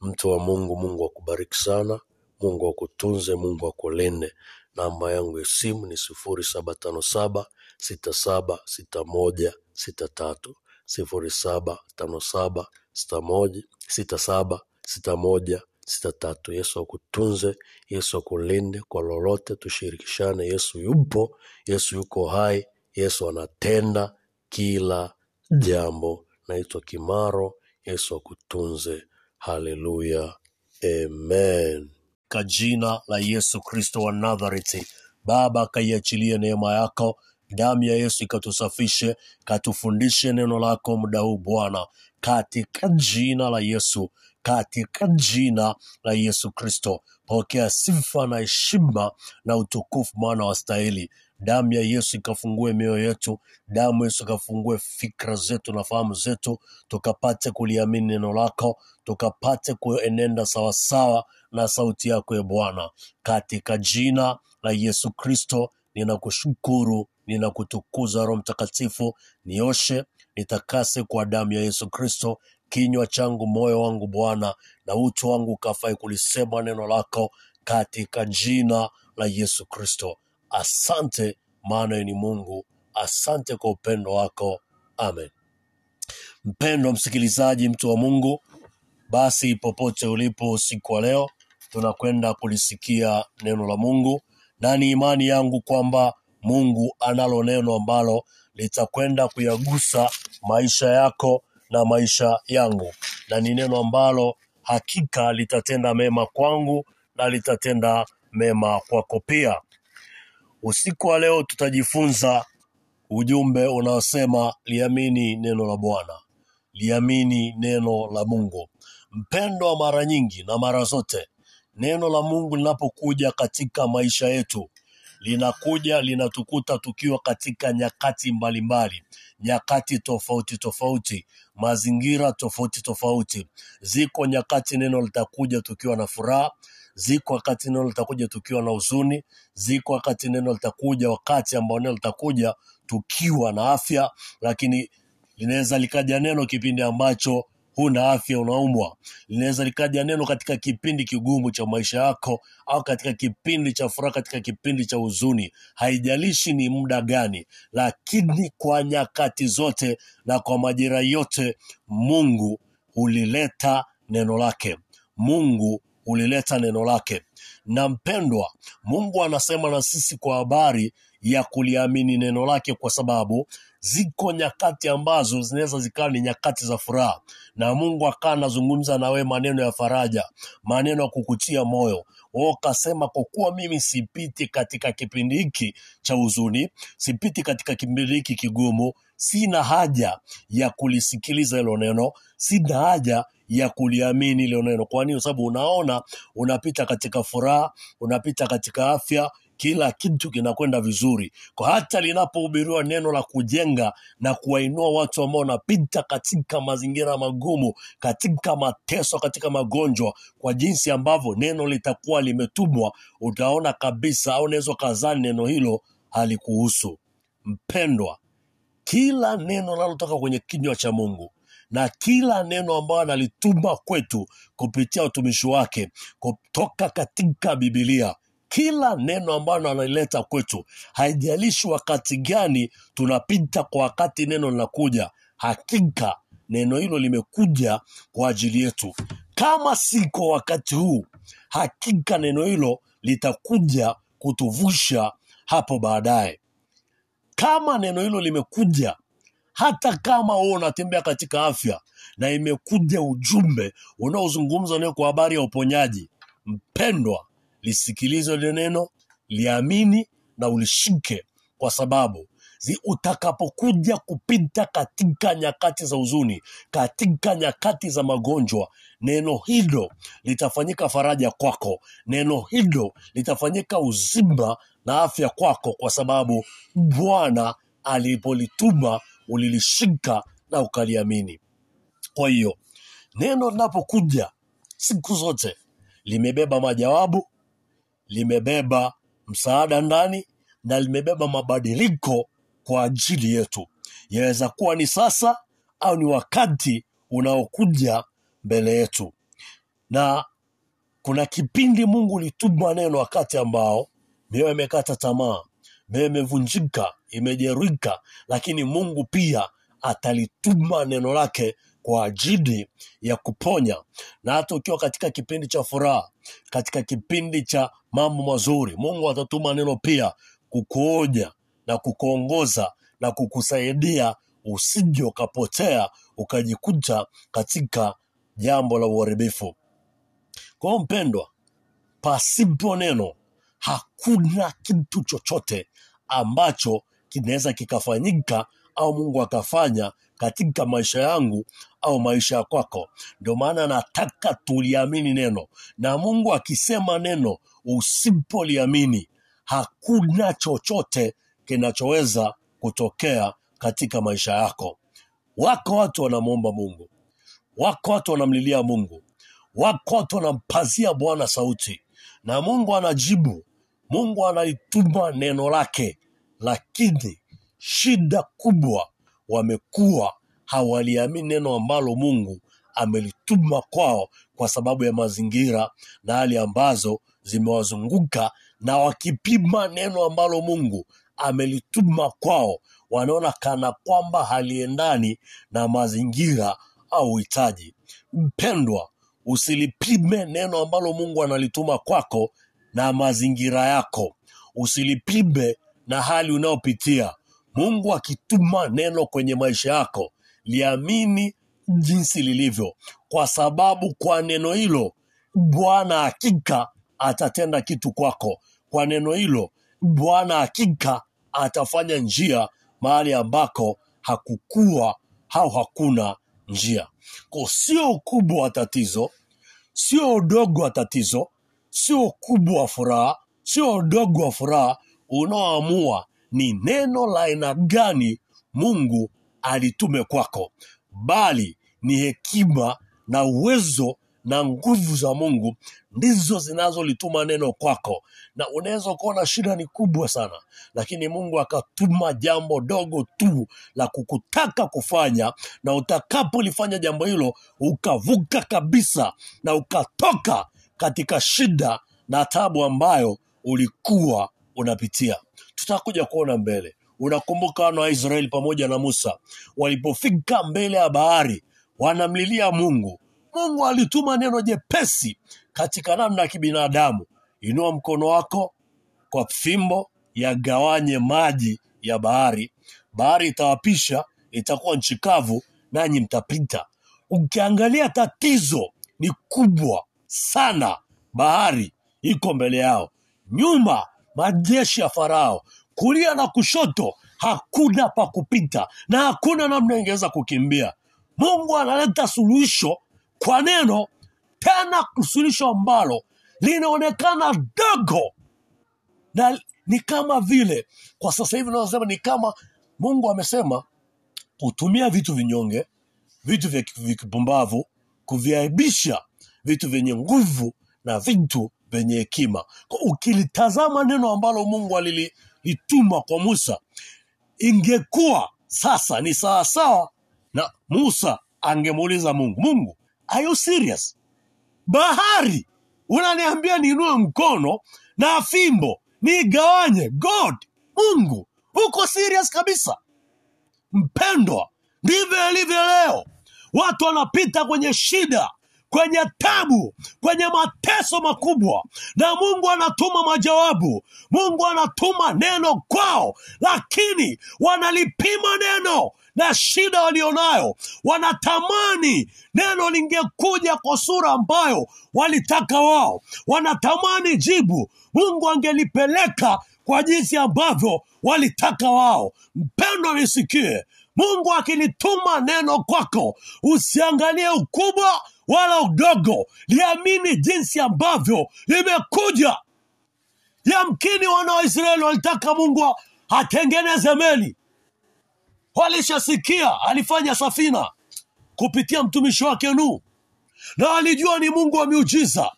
Mtu wa Mungu, Mungu akubariki sana, Mungu akutunze, Mungu akulinde. Namba yangu ya simu ni sifuri saba tano saba sita saba sita moja sita tatu sifuri saba tano saba sita moja sita saba sita moja sita tatu. Yesu akutunze, Yesu akulinde kwa lolote, tushirikishane. Yesu yupo, Yesu yuko hai, Yesu anatenda kila jambo. Naitwa Kimaro, Yesu akutunze. Haleluya, amen. Kwa jina la Yesu Kristo wa Nazareti, Baba, kaiachilie neema yako, damu ya Yesu ikatusafishe, katufundishe neno lako muda huu Bwana, katika jina la Yesu, katika jina la Yesu Kristo. Pokea sifa na heshima na utukufu, maana wastahili. Damu ya Yesu ikafungue mioyo yetu, damu Yesu ikafungue fikra zetu na fahamu zetu, tukapate kuliamini neno lako, tukapate kuenenda sawasawa na sauti yako, e Bwana, katika jina la Yesu Kristo. Ninakushukuru, ninakutukuza. Roho Mtakatifu, nioshe, nitakase kwa damu ya Yesu Kristo kinywa changu, moyo wangu Bwana, na utu wangu ukafai kulisema neno lako, katika jina la Yesu Kristo. Asante maana ni Mungu. Asante kwa upendo wako. Amen. Mpendwa msikilizaji, mtu wa Mungu, basi popote ulipo usiku wa leo, tunakwenda kulisikia neno la Mungu, na ni imani yangu kwamba Mungu analo neno ambalo litakwenda kuyagusa maisha yako na maisha yangu, na ni neno ambalo hakika litatenda mema kwangu na litatenda mema kwako pia. Usiku wa leo tutajifunza ujumbe unaosema liamini neno la Bwana, liamini neno la Mungu. Mpendwa, mara nyingi na mara zote neno la Mungu linapokuja katika maisha yetu linakuja linatukuta tukiwa katika nyakati mbalimbali, nyakati tofauti tofauti, mazingira tofauti tofauti. Ziko nyakati neno litakuja tukiwa na furaha, ziko wakati neno litakuja tukiwa na huzuni, ziko wakati neno litakuja wakati ambao neno litakuja tukiwa na afya, lakini linaweza likaja neno kipindi ambacho huna afya, unaumwa. Linaweza likaja neno katika kipindi kigumu cha maisha yako, au katika kipindi cha furaha, katika kipindi cha huzuni. Haijalishi ni muda gani, lakini kwa nyakati zote na kwa majira yote, Mungu hulileta neno lake. Mungu hulileta neno lake. Na mpendwa, Mungu anasema na sisi kwa habari ya kuliamini neno lake, kwa sababu ziko nyakati ambazo zinaweza zikawa ni nyakati za furaha, na Mungu akaa anazungumza na wewe maneno ya faraja, maneno ya kukutia moyo. Wewe ukasema, kwa kuwa mimi sipiti katika kipindi hiki cha huzuni, sipiti katika kipindi hiki kigumu, sina haja ya kulisikiliza hilo neno, sina haja ya kuliamini hilo neno. Kwa nini? Kwa sababu unaona unapita katika furaha, unapita katika afya, kila kitu kinakwenda vizuri. Kwa hata linapohubiriwa neno la kujenga na kuwainua watu ambao wanapita katika mazingira magumu, katika mateso, katika magonjwa, kwa jinsi ambavyo neno litakuwa limetumwa, utaona kabisa, au unaweza ukazani neno hilo halikuhusu. Mpendwa, kila neno linalotoka kwenye kinywa cha Mungu na kila neno ambayo analituma kwetu kupitia utumishi wake kutoka katika Bibilia, kila neno ambalo analileta kwetu, haijalishi wakati gani tunapita, kwa wakati neno linakuja, hakika neno hilo limekuja kwa ajili yetu. Kama si kwa wakati huu, hakika neno hilo litakuja kutuvusha hapo baadaye. Kama neno hilo limekuja hata kama wewe unatembea katika afya na imekuja ujumbe unaozungumza nayo kwa habari ya uponyaji, mpendwa, lisikilize lile neno, liamini na ulishike, kwa sababu zi utakapokuja kupita katika nyakati za huzuni, katika nyakati za magonjwa, neno hilo litafanyika faraja kwako, neno hilo litafanyika uzima na afya kwako, kwa sababu Bwana alipolituma ulilishika na ukaliamini. Kwa hiyo neno linapokuja siku zote limebeba majawabu, limebeba msaada ndani na limebeba mabadiliko kwa ajili yetu. Yaweza kuwa ni sasa au ni wakati unaokuja mbele yetu, na kuna kipindi Mungu lituma neno wakati ambao mioyo imekata tamaa, mioyo imevunjika, imejeruhika, lakini Mungu pia atalituma neno lake kwa ajili ya kuponya. Na hata ukiwa katika kipindi cha furaha, katika kipindi cha mambo mazuri, Mungu atatuma neno pia kukuonya na kukuongoza na kukusaidia usije ukapotea ukajikuta katika jambo la uharibifu. Kwa hiyo mpendwa, pasipo neno hakuna kitu chochote ambacho kinaweza kikafanyika au Mungu akafanya katika maisha yangu au maisha ya kwako. Ndio maana nataka tuliamini neno, na Mungu akisema neno usipoliamini, hakuna chochote kinachoweza kutokea katika maisha yako. Wako watu wanamwomba Mungu, wako watu wanamlilia Mungu, wako watu wanampazia Bwana sauti, na Mungu anajibu. Mungu analituma neno lake, lakini shida kubwa wamekuwa hawaliamini neno ambalo Mungu amelituma kwao kwa sababu ya mazingira na hali ambazo zimewazunguka, na wakipima neno ambalo Mungu amelituma kwao, wanaona kana kwamba haliendani na mazingira au uhitaji. Mpendwa, usilipime neno ambalo Mungu analituma kwako na mazingira yako, usilipime na hali unayopitia. Mungu akituma neno kwenye maisha yako, liamini jinsi lilivyo, kwa sababu kwa neno hilo Bwana hakika atatenda kitu kwako. Kwa neno hilo Bwana hakika atafanya njia mahali ambako hakukuwa au hakuna njia. Kwa sio ukubwa wa tatizo, sio udogo wa tatizo, sio ukubwa wa furaha, sio udogo wa furaha. Unaoamua ni neno la aina gani Mungu alitume kwako, bali ni hekima na uwezo na nguvu za Mungu ndizo zinazolituma neno kwako. Na unaweza ukaona shida ni kubwa sana, lakini Mungu akatuma jambo dogo tu la kukutaka kufanya, na utakapolifanya jambo hilo ukavuka kabisa na ukatoka katika shida na tabu ambayo ulikuwa unapitia. Tutakuja kuona mbele. Unakumbuka wana wa Israeli pamoja na Musa walipofika mbele ya bahari, wanamlilia Mungu. Mungu alituma neno jepesi katika namna ya kibinadamu. Inua mkono wako kwa fimbo yagawanye maji ya bahari bahari itawapisha itakuwa nchi kavu nanyi mtapita ukiangalia tatizo ni kubwa sana bahari iko mbele yao nyuma majeshi ya farao kulia na kushoto hakuna pa kupita na hakuna namna ingeweza kukimbia. Mungu analeta suluhisho kwa neno tena suluhisho ambalo linaonekana dogo. Na ni kama vile kwa sasa hivi naosema ni kama mungu amesema kutumia vitu vinyonge vitu vya kipumbavu kuviaibisha vitu vyenye nguvu na vitu vyenye hekima. Ukilitazama neno ambalo mungu alilituma kwa musa ingekuwa sasa ni sawasawa na musa angemuuliza mungu mungu are you serious? Bahari unaniambia niinue mkono na fimbo niigawanye? God mungu uko serious kabisa? Mpendwa ndivyo ilivyo leo. Watu wanapita kwenye shida kwenye tabu kwenye mateso makubwa. Na mungu anatuma majawabu. Mungu anatuma neno kwao. Lakini wanalipima neno na shida walionayo. Wanatamani neno lingekuja kwa sura ambayo walitaka wao. Wanatamani jibu. Mungu angelipeleka kwa jinsi ambavyo walitaka wao. Mpendo nisikie. Mungu akilituma neno kwako usiangalie ukubwa wala udogo liamini jinsi ambavyo limekuja yamkini wana wa israeli walitaka mungu atengeneze meli. Walishasikia alifanya safina kupitia mtumishi wake Nuhu, na walijua ni Mungu wa miujiza,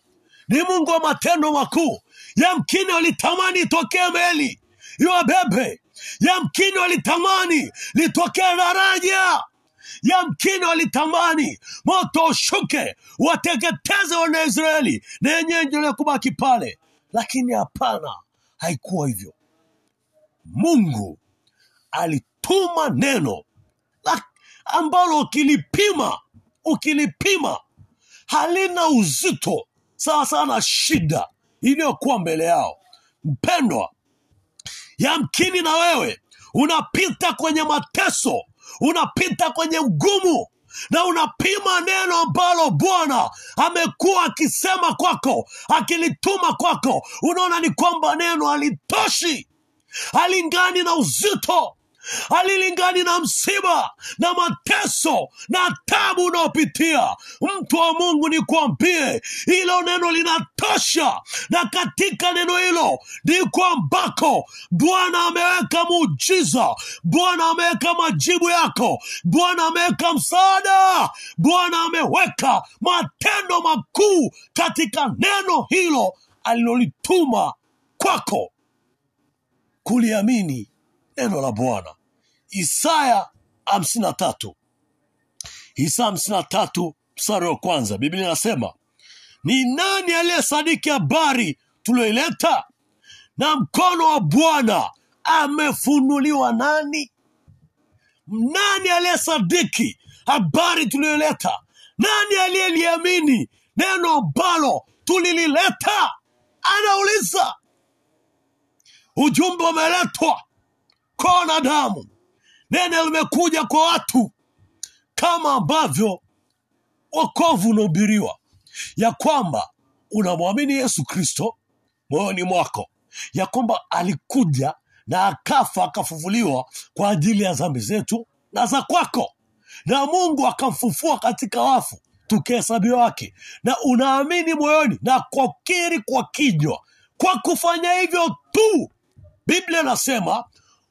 ni Mungu wa matendo makuu. Yamkini walitamani itokee meli iwabebe, yamkini walitamani litokee daraja, yamkini walitamani moto ushuke wateketeze Wanaisraeli na yenyewe njelea kubaki pale, lakini hapana, haikuwa hivyo. Mungu alituma neno ambalo ukilipima ukilipima halina uzito sawa na shida iliyokuwa mbele yao. Mpendwa, yamkini na wewe unapita kwenye mateso, unapita kwenye ugumu na unapima neno ambalo Bwana amekuwa akisema kwako, akilituma kwako, unaona ni kwamba neno halitoshi halingani na uzito halilingani na msiba na mateso na tabu unaopitia. Mtu wa mungu ni kuambie hilo neno linatosha. Na katika neno hilo ndiko ambako bwana ameweka muujiza. Bwana ameweka majibu yako. Bwana ameweka msaada. Bwana ameweka matendo makuu katika neno hilo alilolituma kwako. Kuliamini neno la Bwana. Isaya hamsini na tatu Isaya hamsini na tatu mstari wa kwanza Biblia inasema ni nani aliyesadiki habari tulioileta, na mkono wa Bwana amefunuliwa nani? Nani aliyesadiki habari tulioileta? Nani aliyeliamini neno ambalo tulilileta? Anauliza. Ujumbe umeletwa kwa wanadamu, neno limekuja kwa watu, kama ambavyo wokovu unahubiriwa ya kwamba unamwamini Yesu Kristo moyoni mwako, ya kwamba alikuja na akafa akafufuliwa kwa ajili ya dhambi zetu na za kwako, na Mungu akamfufua katika wafu tukihesabiwa wake, na unaamini moyoni na kukiri kwa kinywa. Kwa kufanya hivyo tu, Biblia inasema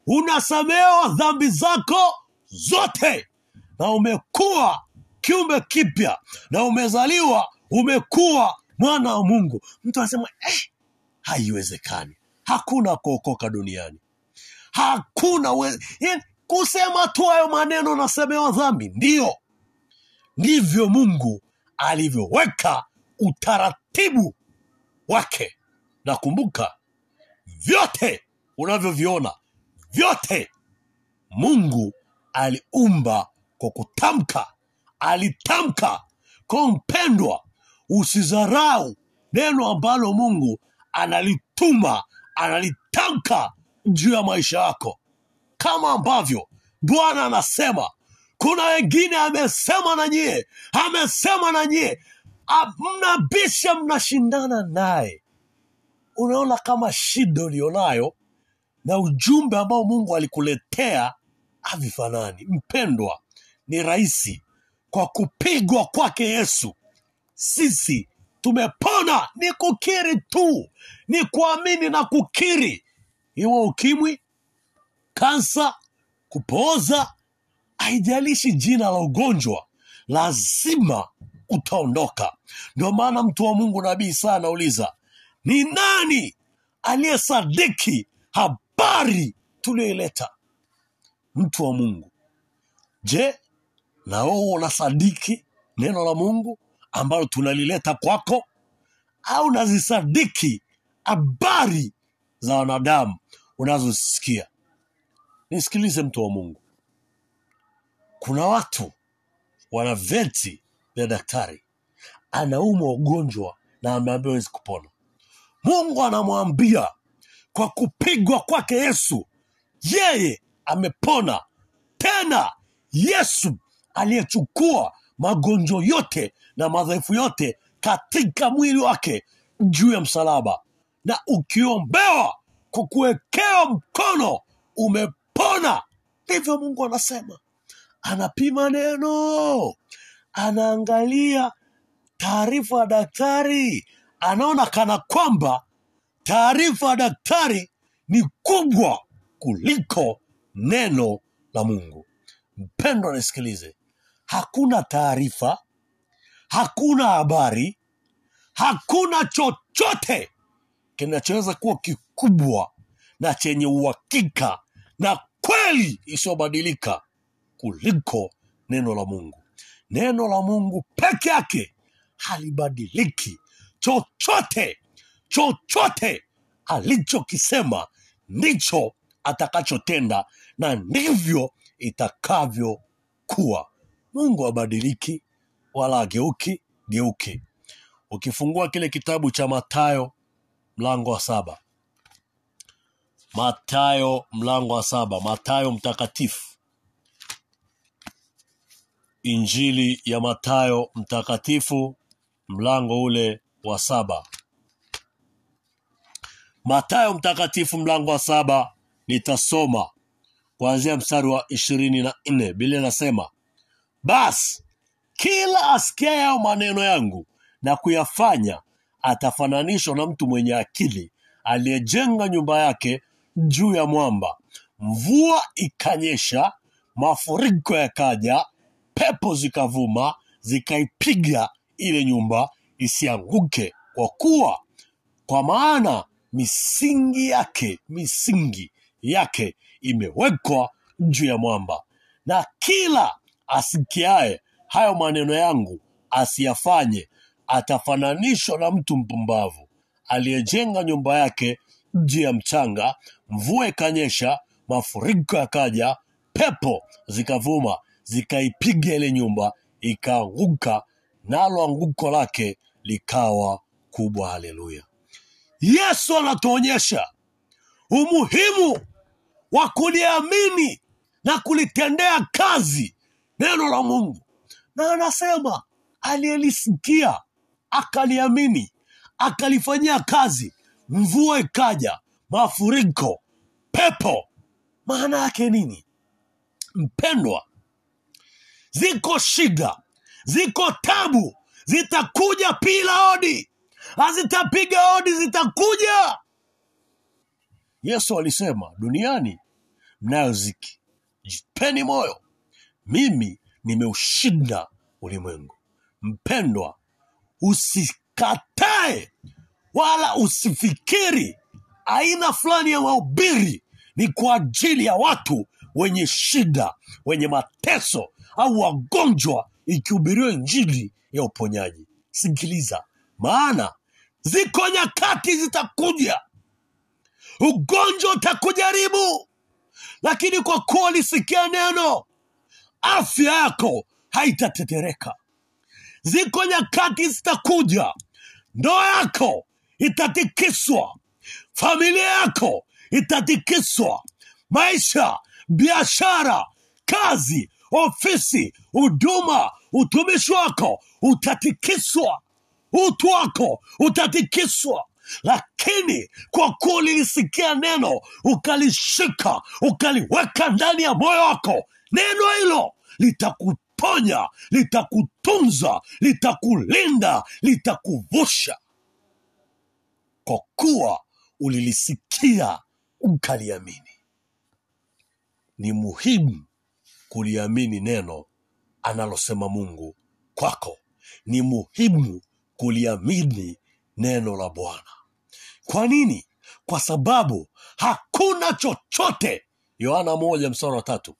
unasamehewa dhambi zako zote na umekuwa kiumbe kipya na umezaliwa umekuwa mwana wa Mungu. Mtu anasema eh, haiwezekani, hakuna kuokoka duniani, hakuna we... yani, kusema tu hayo maneno nasemewa dhambi. Ndiyo, ndivyo Mungu alivyoweka utaratibu wake. Na kumbuka, vyote unavyoviona vyote Mungu aliumba kwa kutamka, alitamka. Kwa mpendwa, usidharau neno ambalo Mungu analituma, analitamka. juu ya maisha yako kama ambavyo bwana anasema kuna wengine amesema na nyie amesema na nyie mnabisha mnashindana naye unaona kama shida ulionayo na ujumbe ambao mungu alikuletea havifanani. Mpendwa ni rahisi. Kwa kupigwa kwake yesu sisi tumepona. Ni kukiri tu. Ni kuamini na kukiri. Iwe ukimwi kansa kupooza haijalishi jina la ugonjwa lazima utaondoka. Ndio maana mtu wa mungu nabii saa anauliza ni nani aliyesadiki habari tuliyoileta. Mtu wa mungu. Je na wewe unasadiki neno la mungu ambalo tunalileta kwako? Au nazisadiki habari za wanadamu unazosikia? Nisikilize mtu wa mungu. Kuna watu wana veti vya daktari. Anaumwa ugonjwa na ameambiwa wezi kupona. Mungu anamwambia kwa kupigwa kwake yesu. Yeye amepona. Tena yesu aliyechukua magonjwa yote na madhaifu yote katika mwili wake juu ya msalaba. Na ukiombewa kwa kuwekewa mkono umepona. Ndivyo mungu anasema. Anapima neno. Anaangalia taarifa ya daktari. Anaona kana kwamba taarifa ya daktari ni kubwa kuliko neno la mungu. Mpendwa nisikilize. Hakuna taarifa hakuna habari hakuna chochote kinachoweza kuwa kikubwa na chenye uhakika na kweli isiyobadilika kuliko neno la mungu. Neno la mungu peke yake halibadiliki chochote chochote alichokisema ndicho atakachotenda na ndivyo itakavyokuwa. Mungu abadiliki wala ageuki geuki ukifungua kile kitabu cha matayo mlango wa saba. Matayo mlango wa saba. Matayo mtakatifu. Injili ya matayo mtakatifu mlango ule wa saba matayo mtakatifu mlango wa saba nitasoma kuanzia mstari wa ishirini na nne. Biblia inasema basi kila asikiaye hayo maneno yangu na kuyafanya atafananishwa na mtu mwenye akili aliyejenga nyumba yake juu ya mwamba. Mvua ikanyesha mafuriko yakaja pepo zikavuma zikaipiga ile nyumba isianguke. Kwa kuwa kwa maana misingi yake misingi yake imewekwa juu ya mwamba. Na kila asikiaye hayo maneno yangu asiyafanye atafananishwa na mtu mpumbavu aliyejenga nyumba yake juu ya mchanga mvua ikanyesha mafuriko yakaja pepo zikavuma zikaipiga ile nyumba ikaanguka nalo anguko lake likawa kubwa. Haleluya yesu anatuonyesha umuhimu wa kuliamini na kulitendea kazi neno la mungu. Na anasema aliyelisikia akaliamini akalifanyia kazi mvua ikaja mafuriko pepo. Maana yake nini? Mpendwa ziko shida ziko tabu zitakuja pila hodi hazitapiga hodi zitakuja. Yesu alisema duniani mnayo ziki. Jipeni moyo. Mimi nimeushinda ulimwengu. Mpendwa usikatae wala usifikiri aina fulani ya mahubiri ni kwa ajili ya watu wenye shida wenye mateso au wagonjwa ikihubiriwa injili ya uponyaji. Sikiliza maana ziko nyakati zitakuja. Ugonjwa utakujaribu. Lakini kwa kuwa ulisikia neno afya yako haitatetereka. Ziko nyakati zitakuja. Ndoa yako itatikiswa. Familia yako itatikiswa. Maisha biashara kazi ofisi huduma utumishi wako utatikiswa utu wako utatikiswa. Lakini kwa kuwa ulilisikia neno ukalishika ukaliweka ndani ya moyo wako neno hilo litakuponya litakutunza litakulinda litakuvusha. Kwa kuwa ulilisikia ukaliamini. Ni muhimu kuliamini neno analosema mungu kwako. Ni muhimu kuliamini neno la bwana. Kwa nini? Kwa sababu hakuna chochote yohana moja msara wa tatu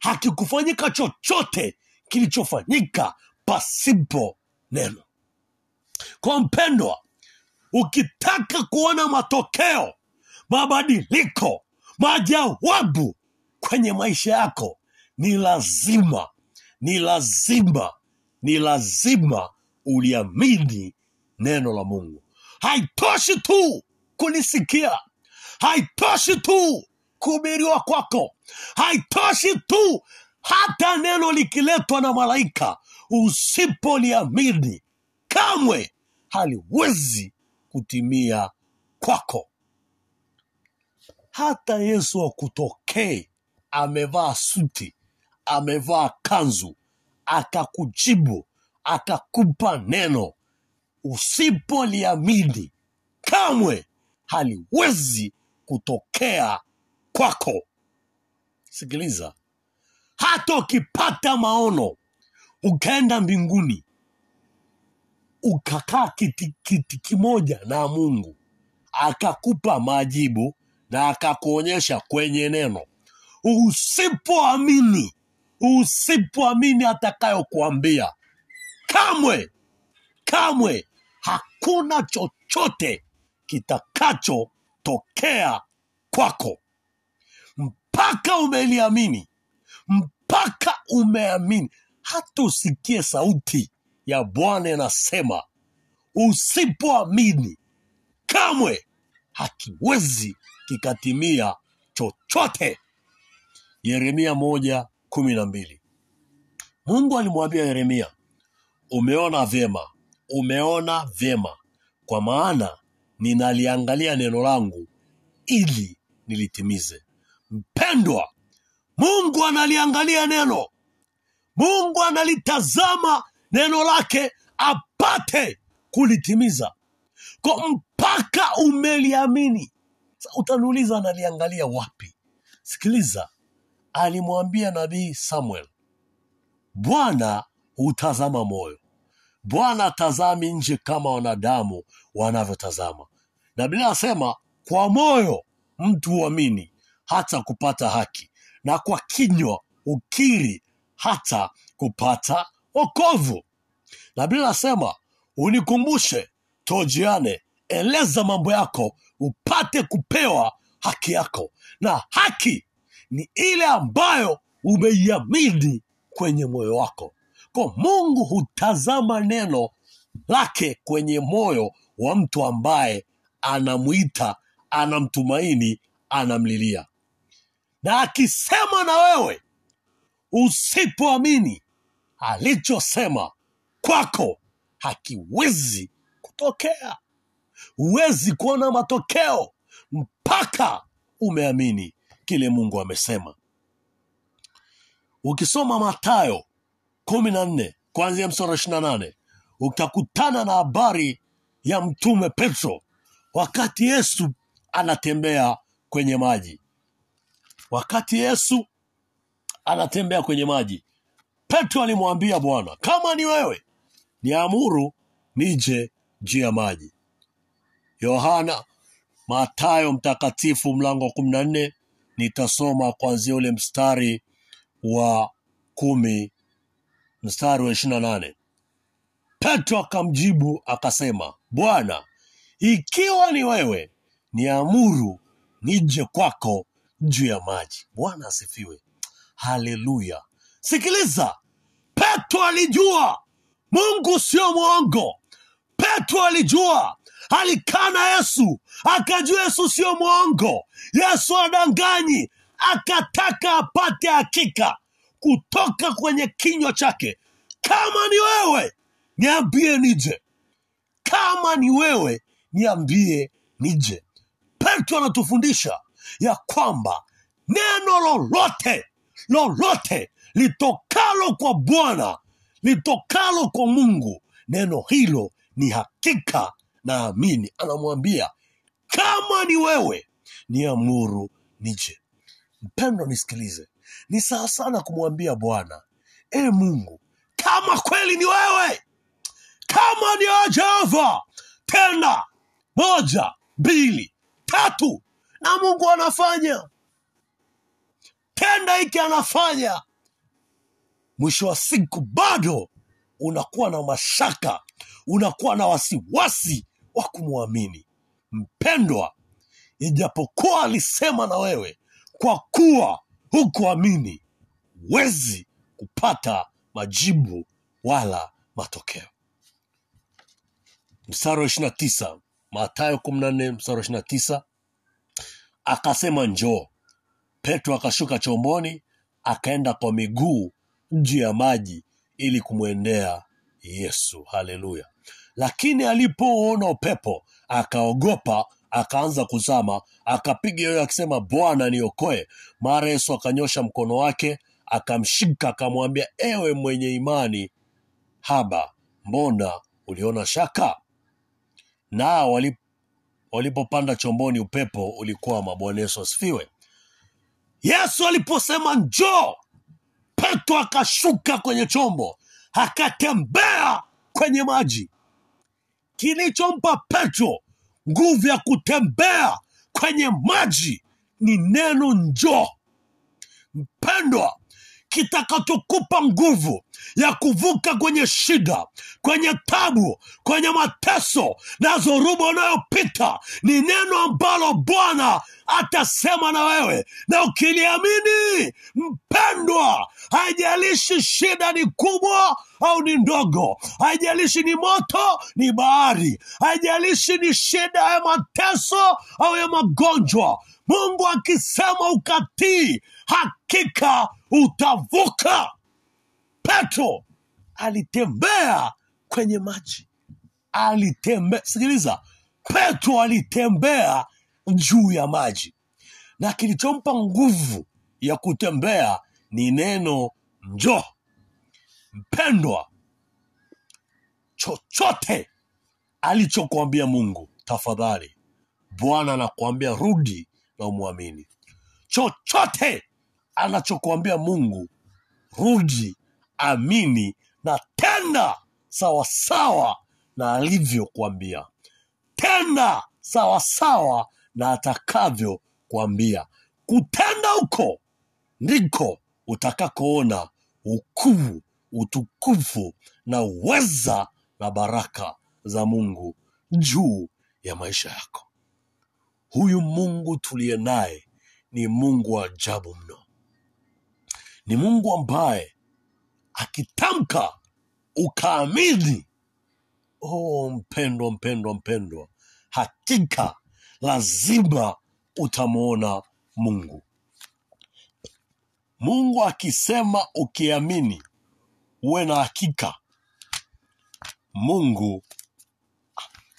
hakikufanyika chochote kilichofanyika pasipo neno. Kwa mpendwa ukitaka kuona matokeo mabadiliko majawabu kwenye maisha yako ni lazima ni lazima ni lazima uliamini neno la mungu. Haitoshi tu kulisikia haitoshi tu kuhubiriwa kwako. Haitoshi tu hata neno likiletwa na malaika usipoliamini kamwe haliwezi kutimia kwako. Hata yesu akutokee amevaa suti amevaa kanzu akakujibu akakupa neno. Usipoliamini kamwe haliwezi kutokea kwako. Sikiliza. Hata ukipata maono ukaenda mbinguni ukakaa kiti, kiti kimoja na mungu akakupa majibu na akakuonyesha kwenye neno. Usipoamini usipoamini atakayokuambia kamwe kamwe hakuna chochote kitakachotokea kwako. Mpaka umeliamini mpaka umeamini hata usikie sauti ya bwana inasema usipoamini kamwe hakiwezi kikatimia chochote. Yeremia moja kumi na mbili. Mungu alimwambia yeremia umeona vyema. Umeona vyema. Kwa maana ninaliangalia neno langu ili nilitimize. Mpendwa mungu analiangalia neno. Mungu analitazama neno lake apate kulitimiza. Kwa mpaka umeliamini. Sa utaniuliza analiangalia wapi? Sikiliza. Alimwambia nabii samuel bwana hutazama moyo. Bwana atazami nje kama wanadamu wanavyotazama. Na bila asema kwa moyo mtu huamini hata kupata haki na kwa kinywa ukiri hata kupata okovu. na bila asema unikumbushe tojiane eleza mambo yako upate kupewa haki yako. Na haki ni ile ambayo umeiamini kwenye moyo wako kwa mungu hutazama neno lake kwenye moyo wa mtu ambaye anamwita anamtumaini anamlilia. Na akisema na wewe usipoamini alichosema kwako hakiwezi kutokea. Huwezi kuona matokeo mpaka umeamini kile mungu amesema. Ukisoma matayo kumi na nne kuanzia msara ishiri na nane utakutana na habari ya mtume petro wakati yesu anatembea kwenye maji. Wakati yesu anatembea kwenye maji petro alimwambia bwana kama ni wewe niamuru nije juu ya maji. Yohana matayo mtakatifu mlango wa kumi na nne nitasoma kuanzia ule mstari wa kumi mstari wa ishirini na nane. Petro akamjibu akasema bwana ikiwa ni wewe niamuru nije kwako juu ya maji. Bwana asifiwe. Haleluya. Sikiliza. Petro alijua. Mungu sio mwongo. Petro alijua. Alikaa na yesu. Akajua yesu sio mwongo. Yesu adanganyi akataka apate hakika kutoka kwenye kinywa chake. Kama ni wewe niambie nije. Kama ni wewe niambie nije. Petro anatufundisha ya kwamba neno lolote lolote litokalo kwa bwana litokalo kwa mungu neno hilo ni hakika naamini anamwambia kama ni wewe niamuru nije. Mpendo nisikilize ni sawa sana kumwambia bwana. E mungu kama kweli ni wewe kama ni ajava tena moja mbili tatu na mungu anafanya. Tenda hiki anafanya. Mwisho wa siku bado unakuwa na mashaka unakuwa na wasiwasi wa kumwamini. Mpendwa ijapokuwa alisema na wewe kwa kuwa hukuamini. Huwezi kupata majibu wala matokeo. Mstari wa ishirina tisa matayo kumi na nne mstari wa ishirina tisa. Akasema njoo. Petro akashuka chomboni akaenda kwa miguu juu ya maji ili kumwendea yesu. Haleluya. Lakini alipoona upepo akaogopa akaanza kuzama akapiga yoyo akisema bwana niokoe. Mara yesu akanyosha mkono wake akamshika akamwambia ewe mwenye imani haba mbona uliona shaka? Na walip, walipopanda chomboni upepo ulikwama. Bwana yesu asifiwe. Yesu aliposema njoo petro akashuka kwenye chombo akatembea kwenye maji. Kilichompa petro nguvu ya kutembea kwenye maji ni neno njoo. Mpendwa kitakachokupa nguvu ya kuvuka kwenye shida kwenye tabu kwenye mateso na zoruba unayopita ni neno ambalo bwana atasema na wewe. Na ukiliamini mpendwa haijalishi shida ni kubwa au ni ndogo haijalishi ni moto ni bahari haijalishi ni shida ya mateso au ya magonjwa mungu akisema ukatii hakika utavuka. Petro alitembea kwenye maji. Alitembea sikiliza. Petro alitembea juu ya maji. Na kilichompa nguvu ya kutembea ni neno njoo. Mpendwa chochote alichokuambia mungu tafadhali. Bwana anakuambia rudi na umwamini. Chochote anachokuambia mungu rudi amini na tenda sawasawa na alivyokuambia. Tenda sawasawa na atakavyokuambia. Kutenda huko ndiko utakakoona ukuu utukufu na uweza na baraka za mungu juu ya maisha yako. Huyu mungu tuliye naye ni mungu wa ajabu mno ni mungu ambaye akitamka ukaamini. Oh mpendwa mpendwa mpendwa hakika lazima utamwona mungu. Mungu akisema ukiamini uwe na hakika mungu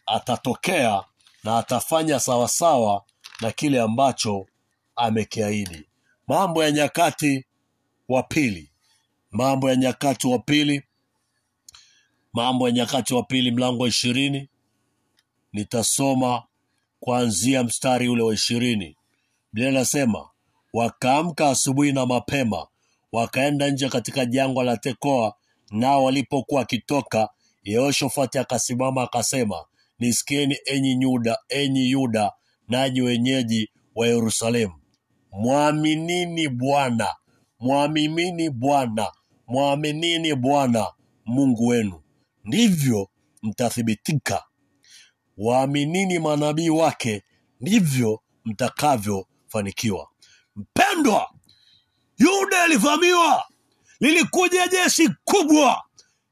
atatokea na atafanya sawasawa na kile ambacho amekiahidi. Mambo ya nyakati wa pili. Mambo ya nyakati wa pili. Mambo ya nyakati wa pili mlango wa ishirini. Nitasoma kuanzia mstari ule wa ishirini. Biblia inasema wakaamka asubuhi na mapema wakaenda nje katika jangwa la tekoa nao walipokuwa wakitoka yehoshofati akasimama akasema nisikieni enyi yuda enyi yuda nanyi wenyeji wa yerusalemu. Mwaminini bwana mwaminini bwana. Mwaminini bwana mungu wenu. Ndivyo mtathibitika. Waaminini manabii wake ndivyo mtakavyofanikiwa. Mpendwa yuda ilivamiwa lilikuja jeshi kubwa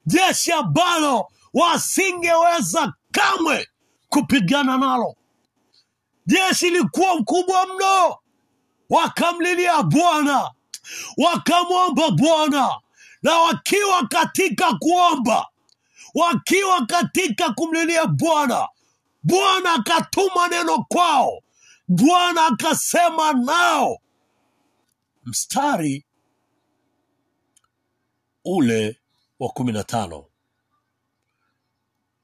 jeshi ambalo wasingeweza kamwe kupigana nalo. Jeshi ilikuwa mkubwa mno, wakamlilia Bwana, wakamwomba Bwana, na wakiwa katika kuomba, wakiwa katika kumlilia Bwana, Bwana akatuma neno kwao, Bwana akasema nao. Mstari ule wa kumi na tano.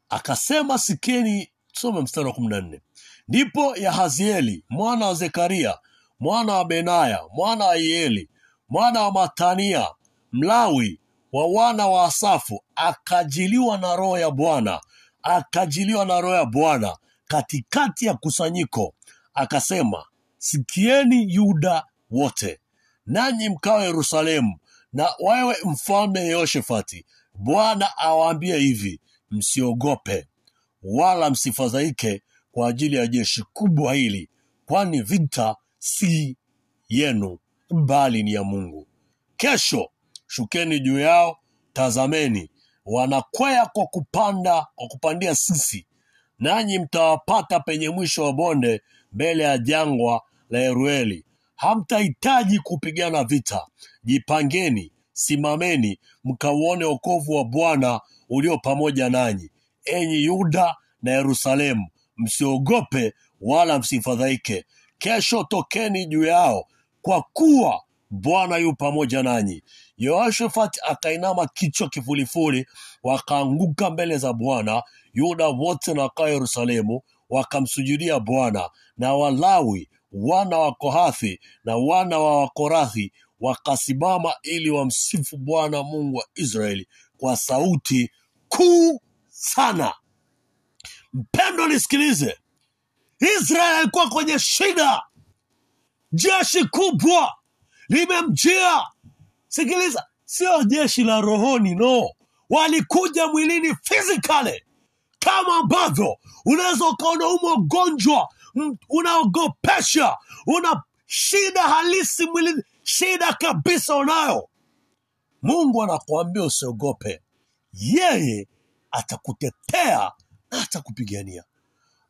Akasema, sikieni, tusome mstari wa kumi na nne. Ndipo Yahazieli mwana wa Zekaria mwana wa Benaya mwana wa Yeieli mwana wa Matania Mlawi wa wana wa Asafu akajiliwa na roho ya Bwana, akajiliwa na roho ya Bwana katikati ya kusanyiko, akasema, sikieni Yuda wote, nanyi mkawa Yerusalemu, na wewe mfalme Yehoshafati, Bwana awaambie hivi, msiogope wala msifadhaike kwa ajili ya jeshi kubwa hili, kwani vita si yenu, bali ni ya Mungu. Kesho shukeni juu yao, tazameni, wanakwea kwa kupanda kwa kupandia sisi, nanyi mtawapata penye mwisho wa bonde, mbele ya jangwa la Yerueli. Hamtahitaji kupigana vita. Jipangeni, simameni, mkauone wokovu wa Bwana ulio pamoja nanyi, enyi Yuda na Yerusalemu. Msiogope wala msifadhaike. Kesho tokeni juu yao, kwa kuwa Bwana yu pamoja nanyi. Yehoshafati akainama kichwa kifulifuli, wakaanguka mbele za Bwana. Yuda wote na wakawa Yerusalemu wakamsujudia Bwana, na Walawi wana wa Kohathi na wana wa Wakorathi wakasimama ili wamsifu Bwana Mungu wa Israeli kwa sauti kuu sana. Mpendo, nisikilize. Israeli alikuwa kwenye shida, jeshi kubwa limemjia. Sikiliza, sio jeshi la rohoni, no, walikuja mwilini physically, kama ambavyo unaweza ukaona umo ugonjwa unaogopesha, una shida halisi mwilini, shida kabisa unayo. Mungu anakuambia usiogope, yeye atakutetea na atakupigania.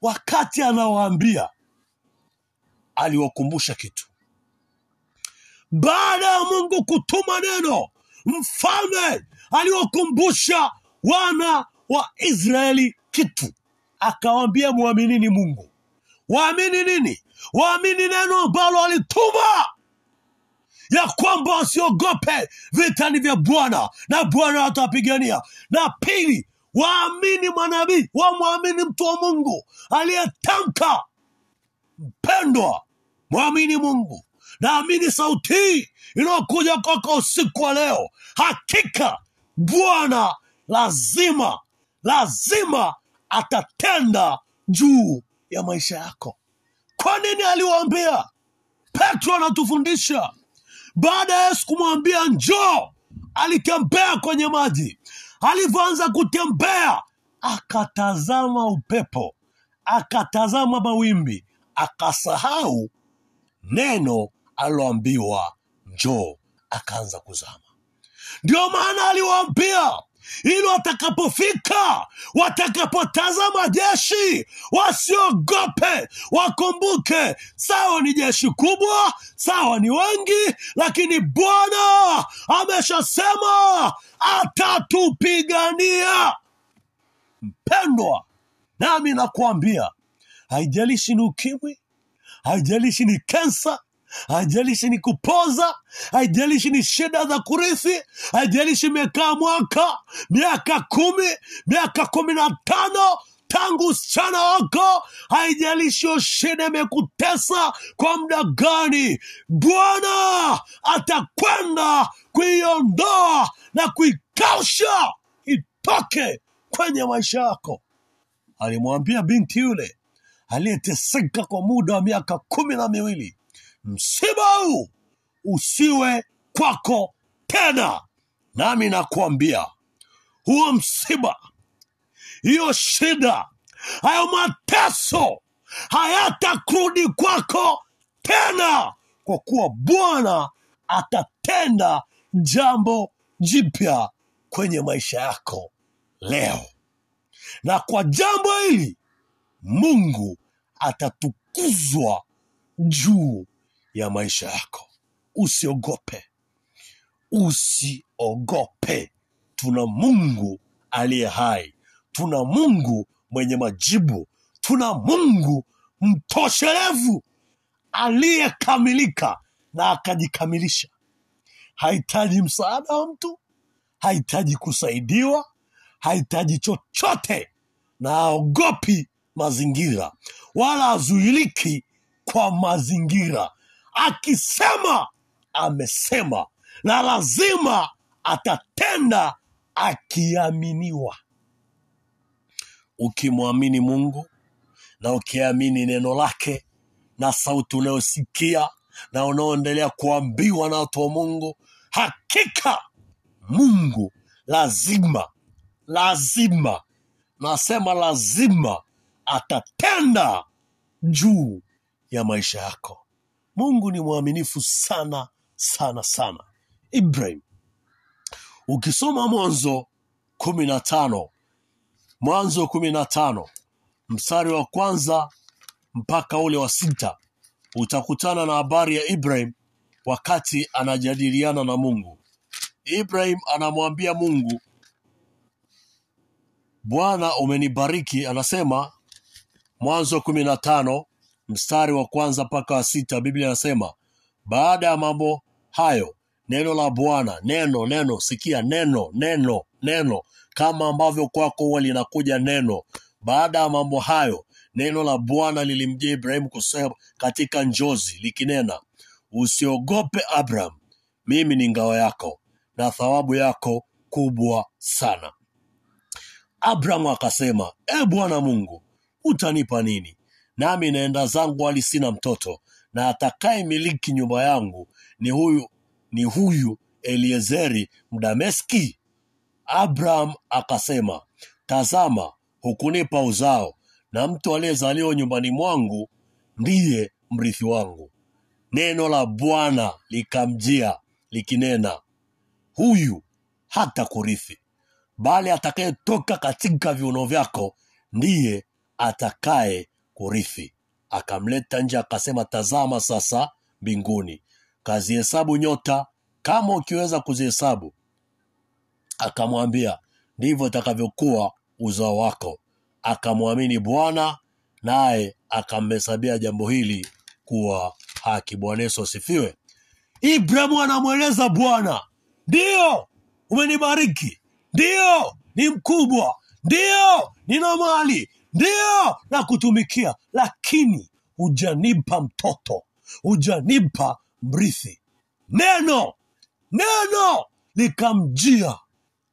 Wakati anawaambia, aliwakumbusha kitu baada ya Mungu kutuma neno, mfalme aliwakumbusha wana wa Israeli kitu, akawaambia mwaminini Mungu. Waamini nini? Waamini neno ambalo alituma ya kwamba wasiogope, vita ni vya Bwana na Bwana atawapigania. Na pili, waamini mwanabii wamwamini mtu wa Mungu aliyetamka pendwa, mwamini Mungu. Naamini sauti hii inayokuja kwako usiku wa leo. Hakika Bwana lazima lazima atatenda juu ya maisha yako. Kwa nini aliwaambia? Petro anatufundisha baada ya Yesu kumwambia njoo, alitembea kwenye maji. Alivyoanza kutembea, akatazama upepo, akatazama mawimbi, akasahau neno aliloambiwa njoo, akaanza kuzama. Ndio maana aliwaambia ili watakapofika, watakapotazama jeshi wasiogope, wakumbuke sawa ni jeshi kubwa, sawa ni wengi, lakini Bwana ameshasema atatupigania. Mpendwa, nami nakuambia, haijalishi ni ukimwi, haijalishi ni kensa, haijalishi ni kupoza, haijalishi ni shida za kurithi, haijalishi imekaa mwaka, miaka kumi, miaka kumi na tano tangu usichana wako, haijalishi shida imekutesa kwa muda gani, Bwana atakwenda kuiondoa na kuikausha itoke kwenye maisha yako. Alimwambia binti yule aliyeteseka kwa muda wa miaka kumi na miwili, msiba huu usiwe kwako tena. Nami nakuambia huo msiba, hiyo shida, hayo mateso hayatakurudi kwako tena, kwa kuwa Bwana atatenda jambo jipya kwenye maisha yako leo, na kwa jambo hili mungu atatukuzwa juu ya maisha yako. Usiogope. Usiogope. Tuna mungu aliye hai. Tuna mungu mwenye majibu. Tuna mungu mtoshelevu aliyekamilika na akajikamilisha. Hahitaji msaada wa mtu hahitaji kusaidiwa hahitaji chochote na haogopi mazingira wala hazuiliki kwa mazingira. Akisema amesema na lazima atatenda akiaminiwa. Ukimwamini mungu na ukiamini neno lake na sauti unayosikia na unaoendelea kuambiwa na watu wa mungu hakika mungu lazima lazima nasema lazima atatenda juu ya maisha yako. Mungu ni mwaminifu sana sana sana. Ibrahim ukisoma mwanzo kumi na tano mwanzo kumi na tano mstari wa kwanza mpaka ule wa sita utakutana na habari ya ibrahim wakati anajadiliana na mungu. Ibrahim anamwambia mungu bwana umenibariki anasema mwanzo kumi na tano mstari wa kwanza mpaka wa sita biblia anasema baada ya mambo hayo neno la bwana neno neno sikia neno neno neno kama ambavyo kwako huwa linakuja neno. Baada ya mambo hayo neno la bwana lilimjia ibrahimu kusema katika njozi likinena usiogope abraham mimi ni ngao yako na thawabu yako kubwa sana. Abrahamu akasema e bwana mungu utanipa nini? Nami naenda zangu hali sina mtoto na atakaye miliki nyumba yangu ni huyu ni huyu eliezeri mdameski? Abraham akasema tazama hukunipa uzao na mtu aliyezaliwa nyumbani mwangu ndiye mrithi wangu. Neno la bwana likamjia likinena huyu hata kurithi bali atakayetoka katika viuno vyako ndiye atakaye kurithi. Akamleta nje akasema tazama sasa mbinguni kazihesabu nyota kama ukiweza kuzihesabu. Akamwambia ndivyo itakavyokuwa uzao wako. Akamwamini bwana naye akamhesabia jambo hili kuwa haki. Bwana yesu asifiwe. Ibrahimu anamweleza bwana ndiyo umenibariki. Ndiyo ni mkubwa. Ndiyo nina mali ndiyo na kutumikia lakini hujanipa mtoto hujanipa mrithi. Neno neno likamjia.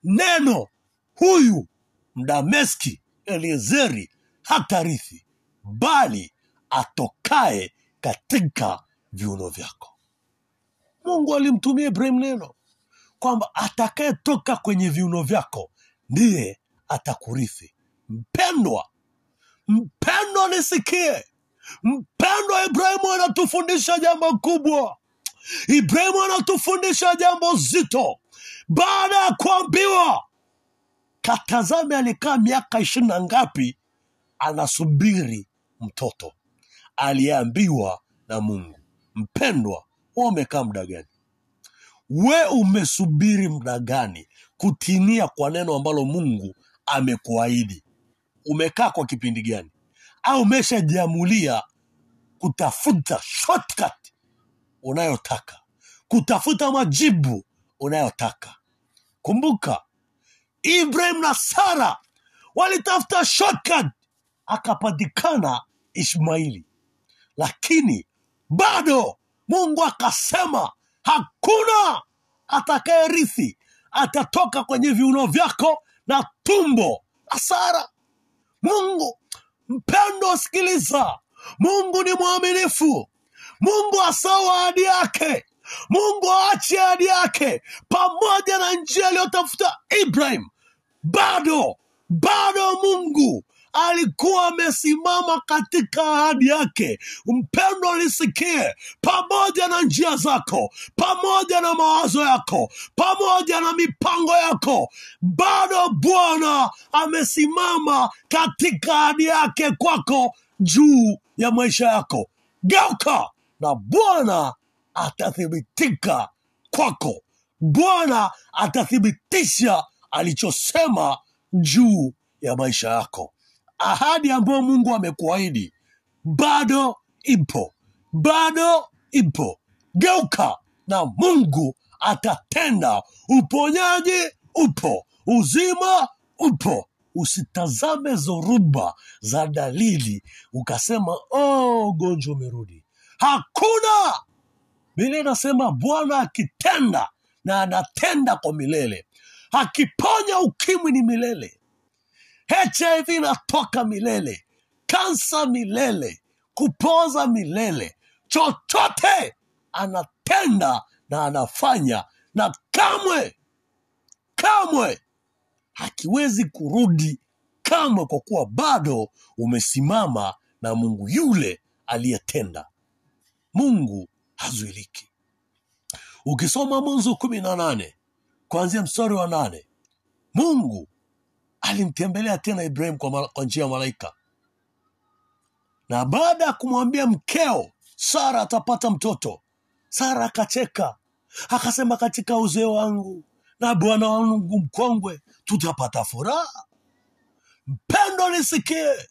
Neno huyu mdameski eliezeri hatarithi bali atokaye katika viuno vyako. Mungu alimtumia ibrahim neno kwamba atakayetoka kwenye viuno vyako ndiye atakurithi. Mpendwa mpendwa nisikie. Mpendwa ibrahimu anatufundisha jambo kubwa. Ibrahimu anatufundisha jambo zito. Baada ya kuambiwa katazame alikaa miaka ishirini na ngapi anasubiri mtoto. Aliyeambiwa na mungu mpendwa we umekaa muda gani? We umesubiri muda gani kutinia kwa neno ambalo mungu amekuahidi umekaa kwa kipindi gani? Au umeshajiamulia kutafuta shortcut unayotaka kutafuta majibu unayotaka. Kumbuka ibrahim na sara walitafuta shortcut akapatikana ishmaili lakini bado mungu akasema hakuna atakayerithi atatoka kwenye viuno vyako na tumbo la sara mungu mpendo sikiliza. Mungu ni mwaminifu. Mungu asawa ahadi yake. Mungu aache ahadi yake. Pamoja na njia aliyotafuta ibrahim bado bado mungu alikuwa amesimama katika ahadi yake. Mpendo, lisikie, pamoja na njia zako, pamoja na mawazo yako, pamoja na mipango yako, bado Bwana amesimama katika ahadi yake kwako juu ya maisha yako. Geuka na Bwana atathibitika kwako. Bwana atathibitisha alichosema juu ya maisha yako. Ahadi ambayo Mungu amekuahidi bado ipo, bado ipo. Geuka na Mungu atatenda. Uponyaji upo, uzima upo. Usitazame zoruba za dalili ukasema, oh, ugonjwa umerudi. Hakuna. Biblia inasema Bwana akitenda na anatenda kwa milele, akiponya ukimwi ni milele, HIV inatoka milele, kansa milele, kupoza milele, chochote anatenda na anafanya, na kamwe kamwe hakiwezi kurudi kamwe, kwa kuwa bado umesimama na Mungu yule aliyetenda. Mungu hazuiliki. Ukisoma Mwanzo kumi na nane kuanzia mstari wa nane Mungu alimtembelea tena Ibrahimu kwa, kwa njia ya malaika, na baada ya kumwambia mkeo Sara atapata mtoto, Sara akacheka akasema, katika uzee wangu na bwana wangu mkongwe tutapata furaha. Mpendo, nisikie.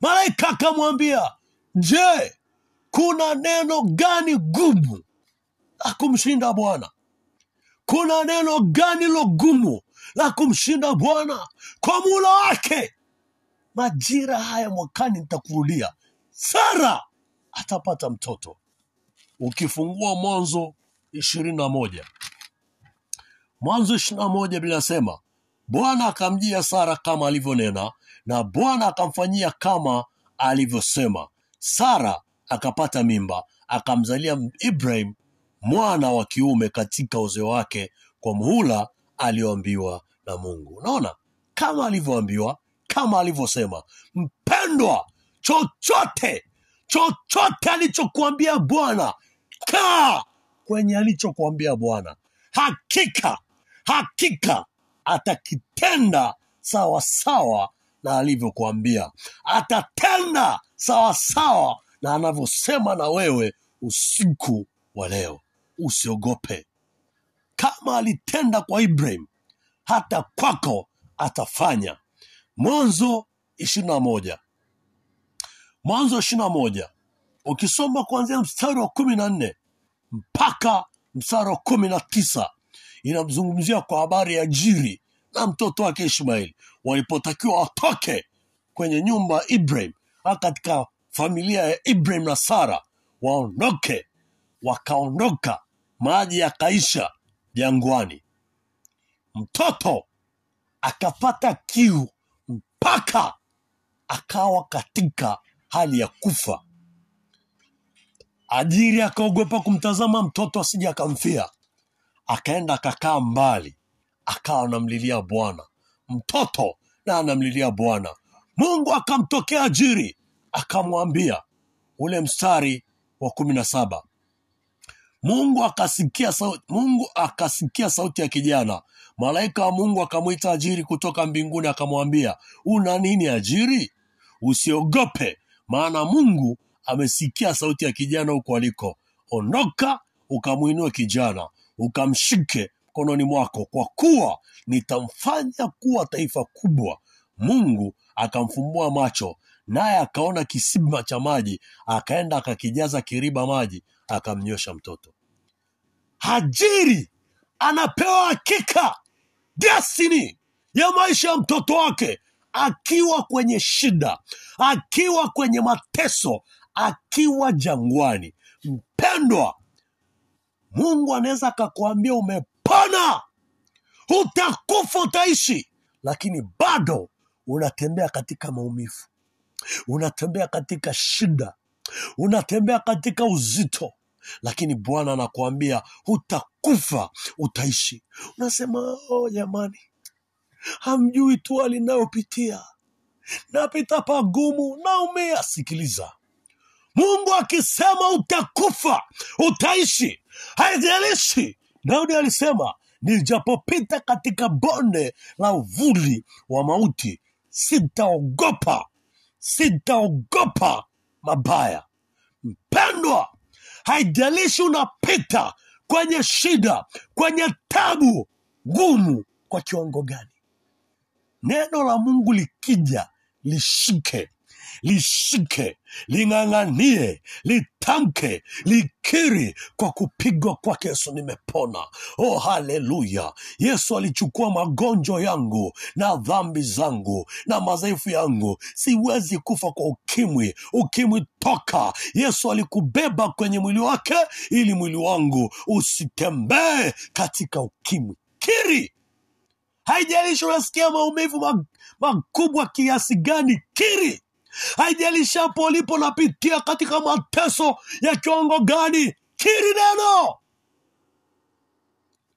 Malaika akamwambia, je, kuna neno gani gumu la kumshinda Bwana? Kuna neno gani lo gumu la kumshinda Bwana? Kwa mula wake majira haya mwakani nitakurudia, Sara atapata mtoto. Ukifungua Mwanzo ishirini na moja Mwanzo ishirini na moja binasema Bwana akamjia Sara kama alivyonena, na Bwana akamfanyia kama alivyosema. Sara akapata mimba, akamzalia Ibrahim mwana wa kiume katika uzee wake, kwa muhula alioambiwa na Mungu. Unaona, kama alivyoambiwa, kama alivyosema. Mpendwa, chochote chochote alichokuambia Bwana, kaa kwenye alichokuambia Bwana. Hakika hakika atakitenda sawasawa sawa na alivyokuambia, atatenda sawasawa sawa na anavyosema na wewe usiku wa leo. Usiogope, kama alitenda kwa Ibrahim, hata kwako atafanya. Mwanzo ishirini na moja Mwanzo ishirini na moja ukisoma kuanzia mstari wa kumi na nne mpaka mstari wa kumi na tisa inamzungumzia kwa habari ya Jiri na mtoto wake Ishmaeli walipotakiwa watoke kwenye nyumba ya Ibrahim au katika familia ya Ibrahim na Sara waondoke. Wakaondoka, maji yakaisha jangwani, mtoto akapata kiu mpaka akawa katika hali ya kufa. Ajiri akaogopa kumtazama mtoto asije akamfia, akaenda akakaa mbali, akawa anamlilia Bwana. Mtoto na anamlilia Bwana. Mungu akamtokea Ajiri akamwambia, ule mstari wa kumi na saba Mungu akasikia sauti, Mungu akasikia sauti ya kijana. Malaika wa Mungu akamwita Ajiri kutoka mbinguni akamwambia, una nini Ajiri? Usiogope, maana Mungu amesikia sauti ya kijana huko aliko. Ondoka ukamwinue kijana, ukamshike mkononi mwako, kwa kuwa nitamfanya kuwa taifa kubwa. Mungu akamfumbua macho, naye akaona kisima cha maji, akaenda akakijaza kiriba maji, akamnywesha mtoto. Hajiri anapewa hakika destiny ya maisha ya mtoto wake akiwa kwenye shida, akiwa kwenye mateso, akiwa jangwani. Mpendwa, Mungu anaweza akakuambia umepona, utakufa, utaishi, lakini bado unatembea katika maumivu, unatembea katika shida, unatembea katika uzito, lakini Bwana anakuambia hutakufa, utaishi. Unasema oh, jamani, hamjui tu alinayopitia. napita pagumu, naumia. Sikiliza, Mungu akisema utakufa, utaishi, haijalishi. Daudi alisema nijapopita katika bonde la uvuli wa mauti, sitaogopa, sitaogopa mabaya. Mpendwa, haijalishi unapita kwenye shida, kwenye tabu gumu kwa kiwango gani, neno la Mungu likija, lishike, lishike, ling'ang'anie, litamke, likiri, kwa kupigwa kwake Yesu nimepona. Oh, haleluya! Yesu alichukua magonjwa yangu na dhambi zangu na madhaifu yangu. Siwezi kufa kwa ukimwi. Ukimwi toka! Yesu alikubeba kwenye mwili wake ili mwili wangu usitembee katika ukimwi. Kiri, haijalishi unasikia maumivu makubwa kiasi gani, kiri. Haijalishi hapo ulipo unapitia katika mateso ya kiwango gani, kiri neno,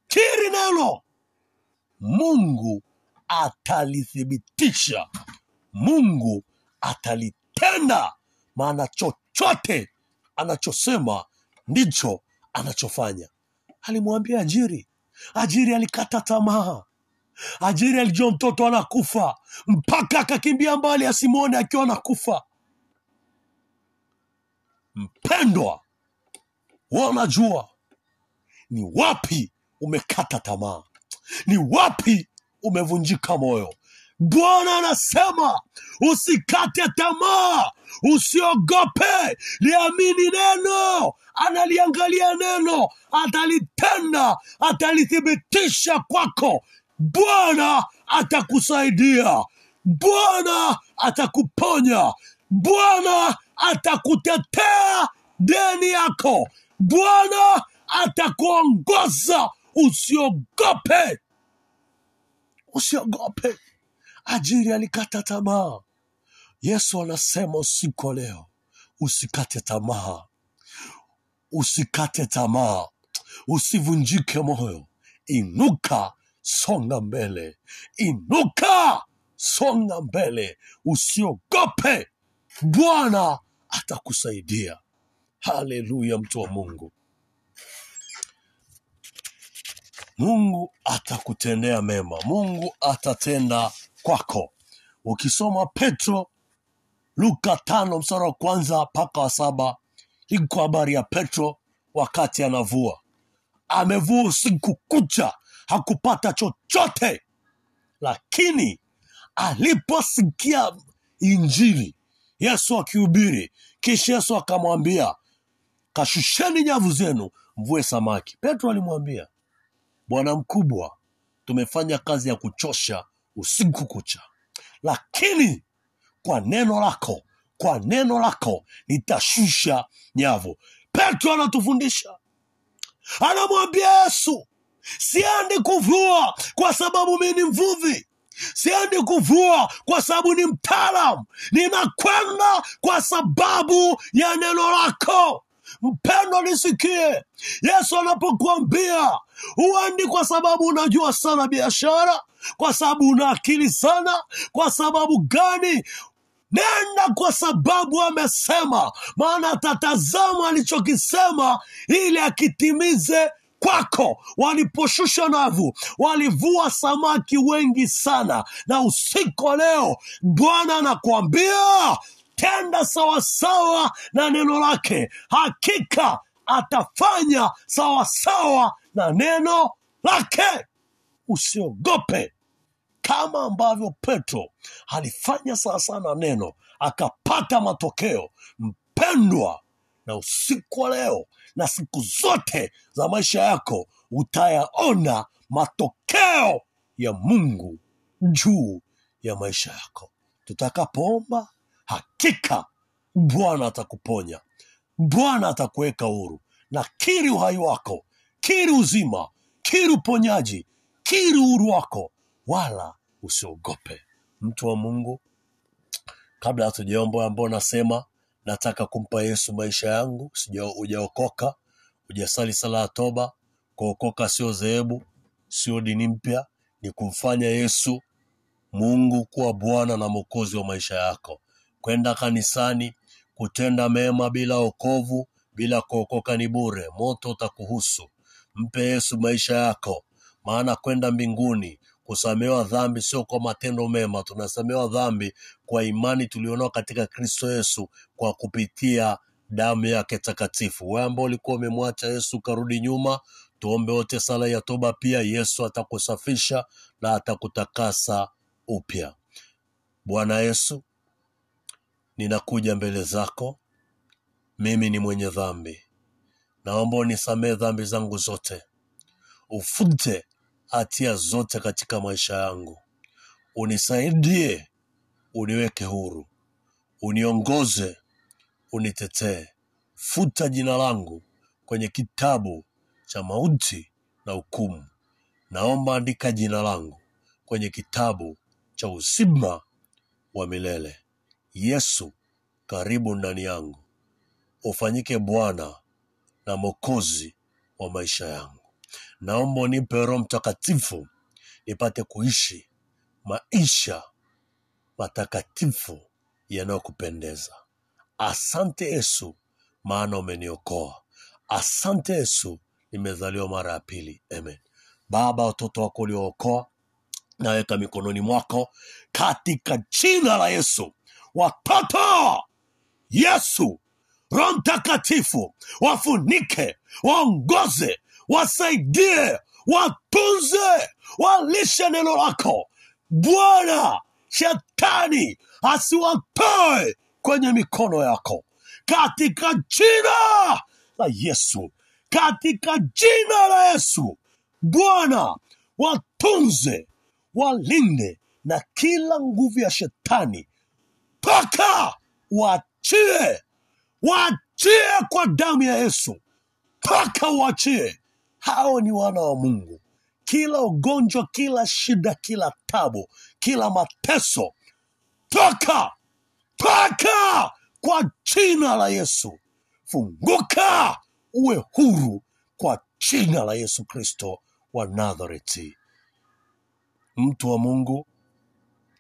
kiri neno. Mungu atalithibitisha, Mungu atalitenda, maana chochote anachosema ndicho anachofanya. Alimwambia Ajiri, Ajiri alikata tamaa. Ajiri alijua mtoto anakufa mpaka akakimbia mbali asimwone akiwa anakufa. Mpendwa, wanajua ni wapi umekata tamaa, ni wapi umevunjika moyo. Bwana anasema usikate tamaa, usiogope, liamini neno, analiangalia neno, atalitenda, atalithibitisha kwako. Bwana atakusaidia, Bwana atakuponya, Bwana atakutetea deni yako, Bwana atakuongoza. Usiogope, usiogope. Ajiri alikata tamaa. Yesu anasema usiku wa leo, usikate tamaa, usikate tamaa, usivunjike moyo. Inuka, songa mbele, inuka, songa mbele, usiogope. Bwana atakusaidia. Haleluya, mtu wa Mungu. Mungu atakutendea mema, Mungu atatenda kwako. Ukisoma Petro Luka tano mstari wa kwanza mpaka wa saba iko habari ya Petro wakati anavua. Amevua usiku kucha, hakupata chochote, lakini aliposikia Injili Yesu akihubiri, kisha Yesu akamwambia, kashusheni nyavu zenu mvue samaki. Petro alimwambia, Bwana mkubwa, tumefanya kazi ya kuchosha usiku kucha, lakini kwa neno lako, kwa neno lako nitashusha nyavu. Petro anatufundisha, anamwambia Yesu, siendi kuvua kwa sababu mi ni mvuvi, siendi kuvua kwa sababu ni mtaalam, ninakwenda kwa sababu ya neno lako. Mpendo, nisikie. Yesu anapokuambia huendi kwa sababu unajua sana biashara, kwa sababu una akili sana. Kwa sababu gani? Nenda kwa sababu amesema, maana atatazama alichokisema ili akitimize kwako. Waliposhusha navu, walivua samaki wengi sana, na usiku wa leo Bwana anakuambia tenda sawasawa na neno lake. Hakika atafanya sawasawa na neno lake. Usiogope kama ambavyo Petro alifanya sawasawa na neno akapata matokeo. Mpendwa, na usiku wa leo na siku zote za maisha yako utayaona matokeo ya Mungu juu ya maisha yako. Tutakapoomba, hakika Bwana atakuponya, Bwana atakuweka huru. Na kiri uhai wako, kiri uzima, kiri uponyaji, kiri uhuru wako, wala usiogope. Mtu wa Mungu, kabla hatujaomba ambao nasema nataka kumpa Yesu maisha yangu, sija hujaokoka, hujasali sala ya toba. Kuokoka sio dhehebu, sio dini mpya, ni kumfanya Yesu Mungu kuwa Bwana na Mwokozi wa maisha yako, kwenda kanisani, kutenda mema bila okovu, bila kuokoka ni bure, moto utakuhusu. Mpe Yesu maisha yako, maana kwenda mbinguni kusamehewa dhambi sio kwa matendo mema, tunasamehewa dhambi kwa imani tulionao katika Kristo Yesu kwa kupitia damu yake takatifu. Wewe ambao ulikuwa umemwacha Yesu ukarudi nyuma, tuombe wote sala ya toba. Pia Yesu atakusafisha na atakutakasa upya. Bwana Yesu, ninakuja mbele zako, mimi ni mwenye dhambi, naomba unisamehe dhambi zangu zote, ufute hatia zote katika maisha yangu, unisaidie, uniweke huru, uniongoze, unitetee, futa jina langu kwenye kitabu cha mauti na hukumu. Naomba andika jina langu kwenye kitabu cha uzima wa milele. Yesu, karibu ndani yangu, ufanyike Bwana na Mwokozi wa maisha yangu. Naomba unipe Roho Mtakatifu nipate kuishi maisha matakatifu yanayokupendeza. Asante Yesu, maana umeniokoa. Asante Yesu, nimezaliwa mara ya pili. Amen. Baba, watoto wako uliookoa naweka mikononi mwako katika jina la Yesu. Watoto Yesu, Roho Mtakatifu wafunike, waongoze, wasaidie, watunze, walishe neno lako Bwana. Shetani asiwatoe kwenye mikono yako katika jina la Yesu, katika jina la Yesu. Bwana, watunze, walinde na kila nguvu ya shetani toka, waachie, waachie kwa damu ya Yesu, toka uachie. Hao ni wana wa Mungu. Kila ugonjwa, kila shida, kila tabu, kila mateso, toka, toka kwa jina la Yesu. Funguka, uwe huru kwa jina la Yesu Kristo wa Nazareti. Mtu wa Mungu,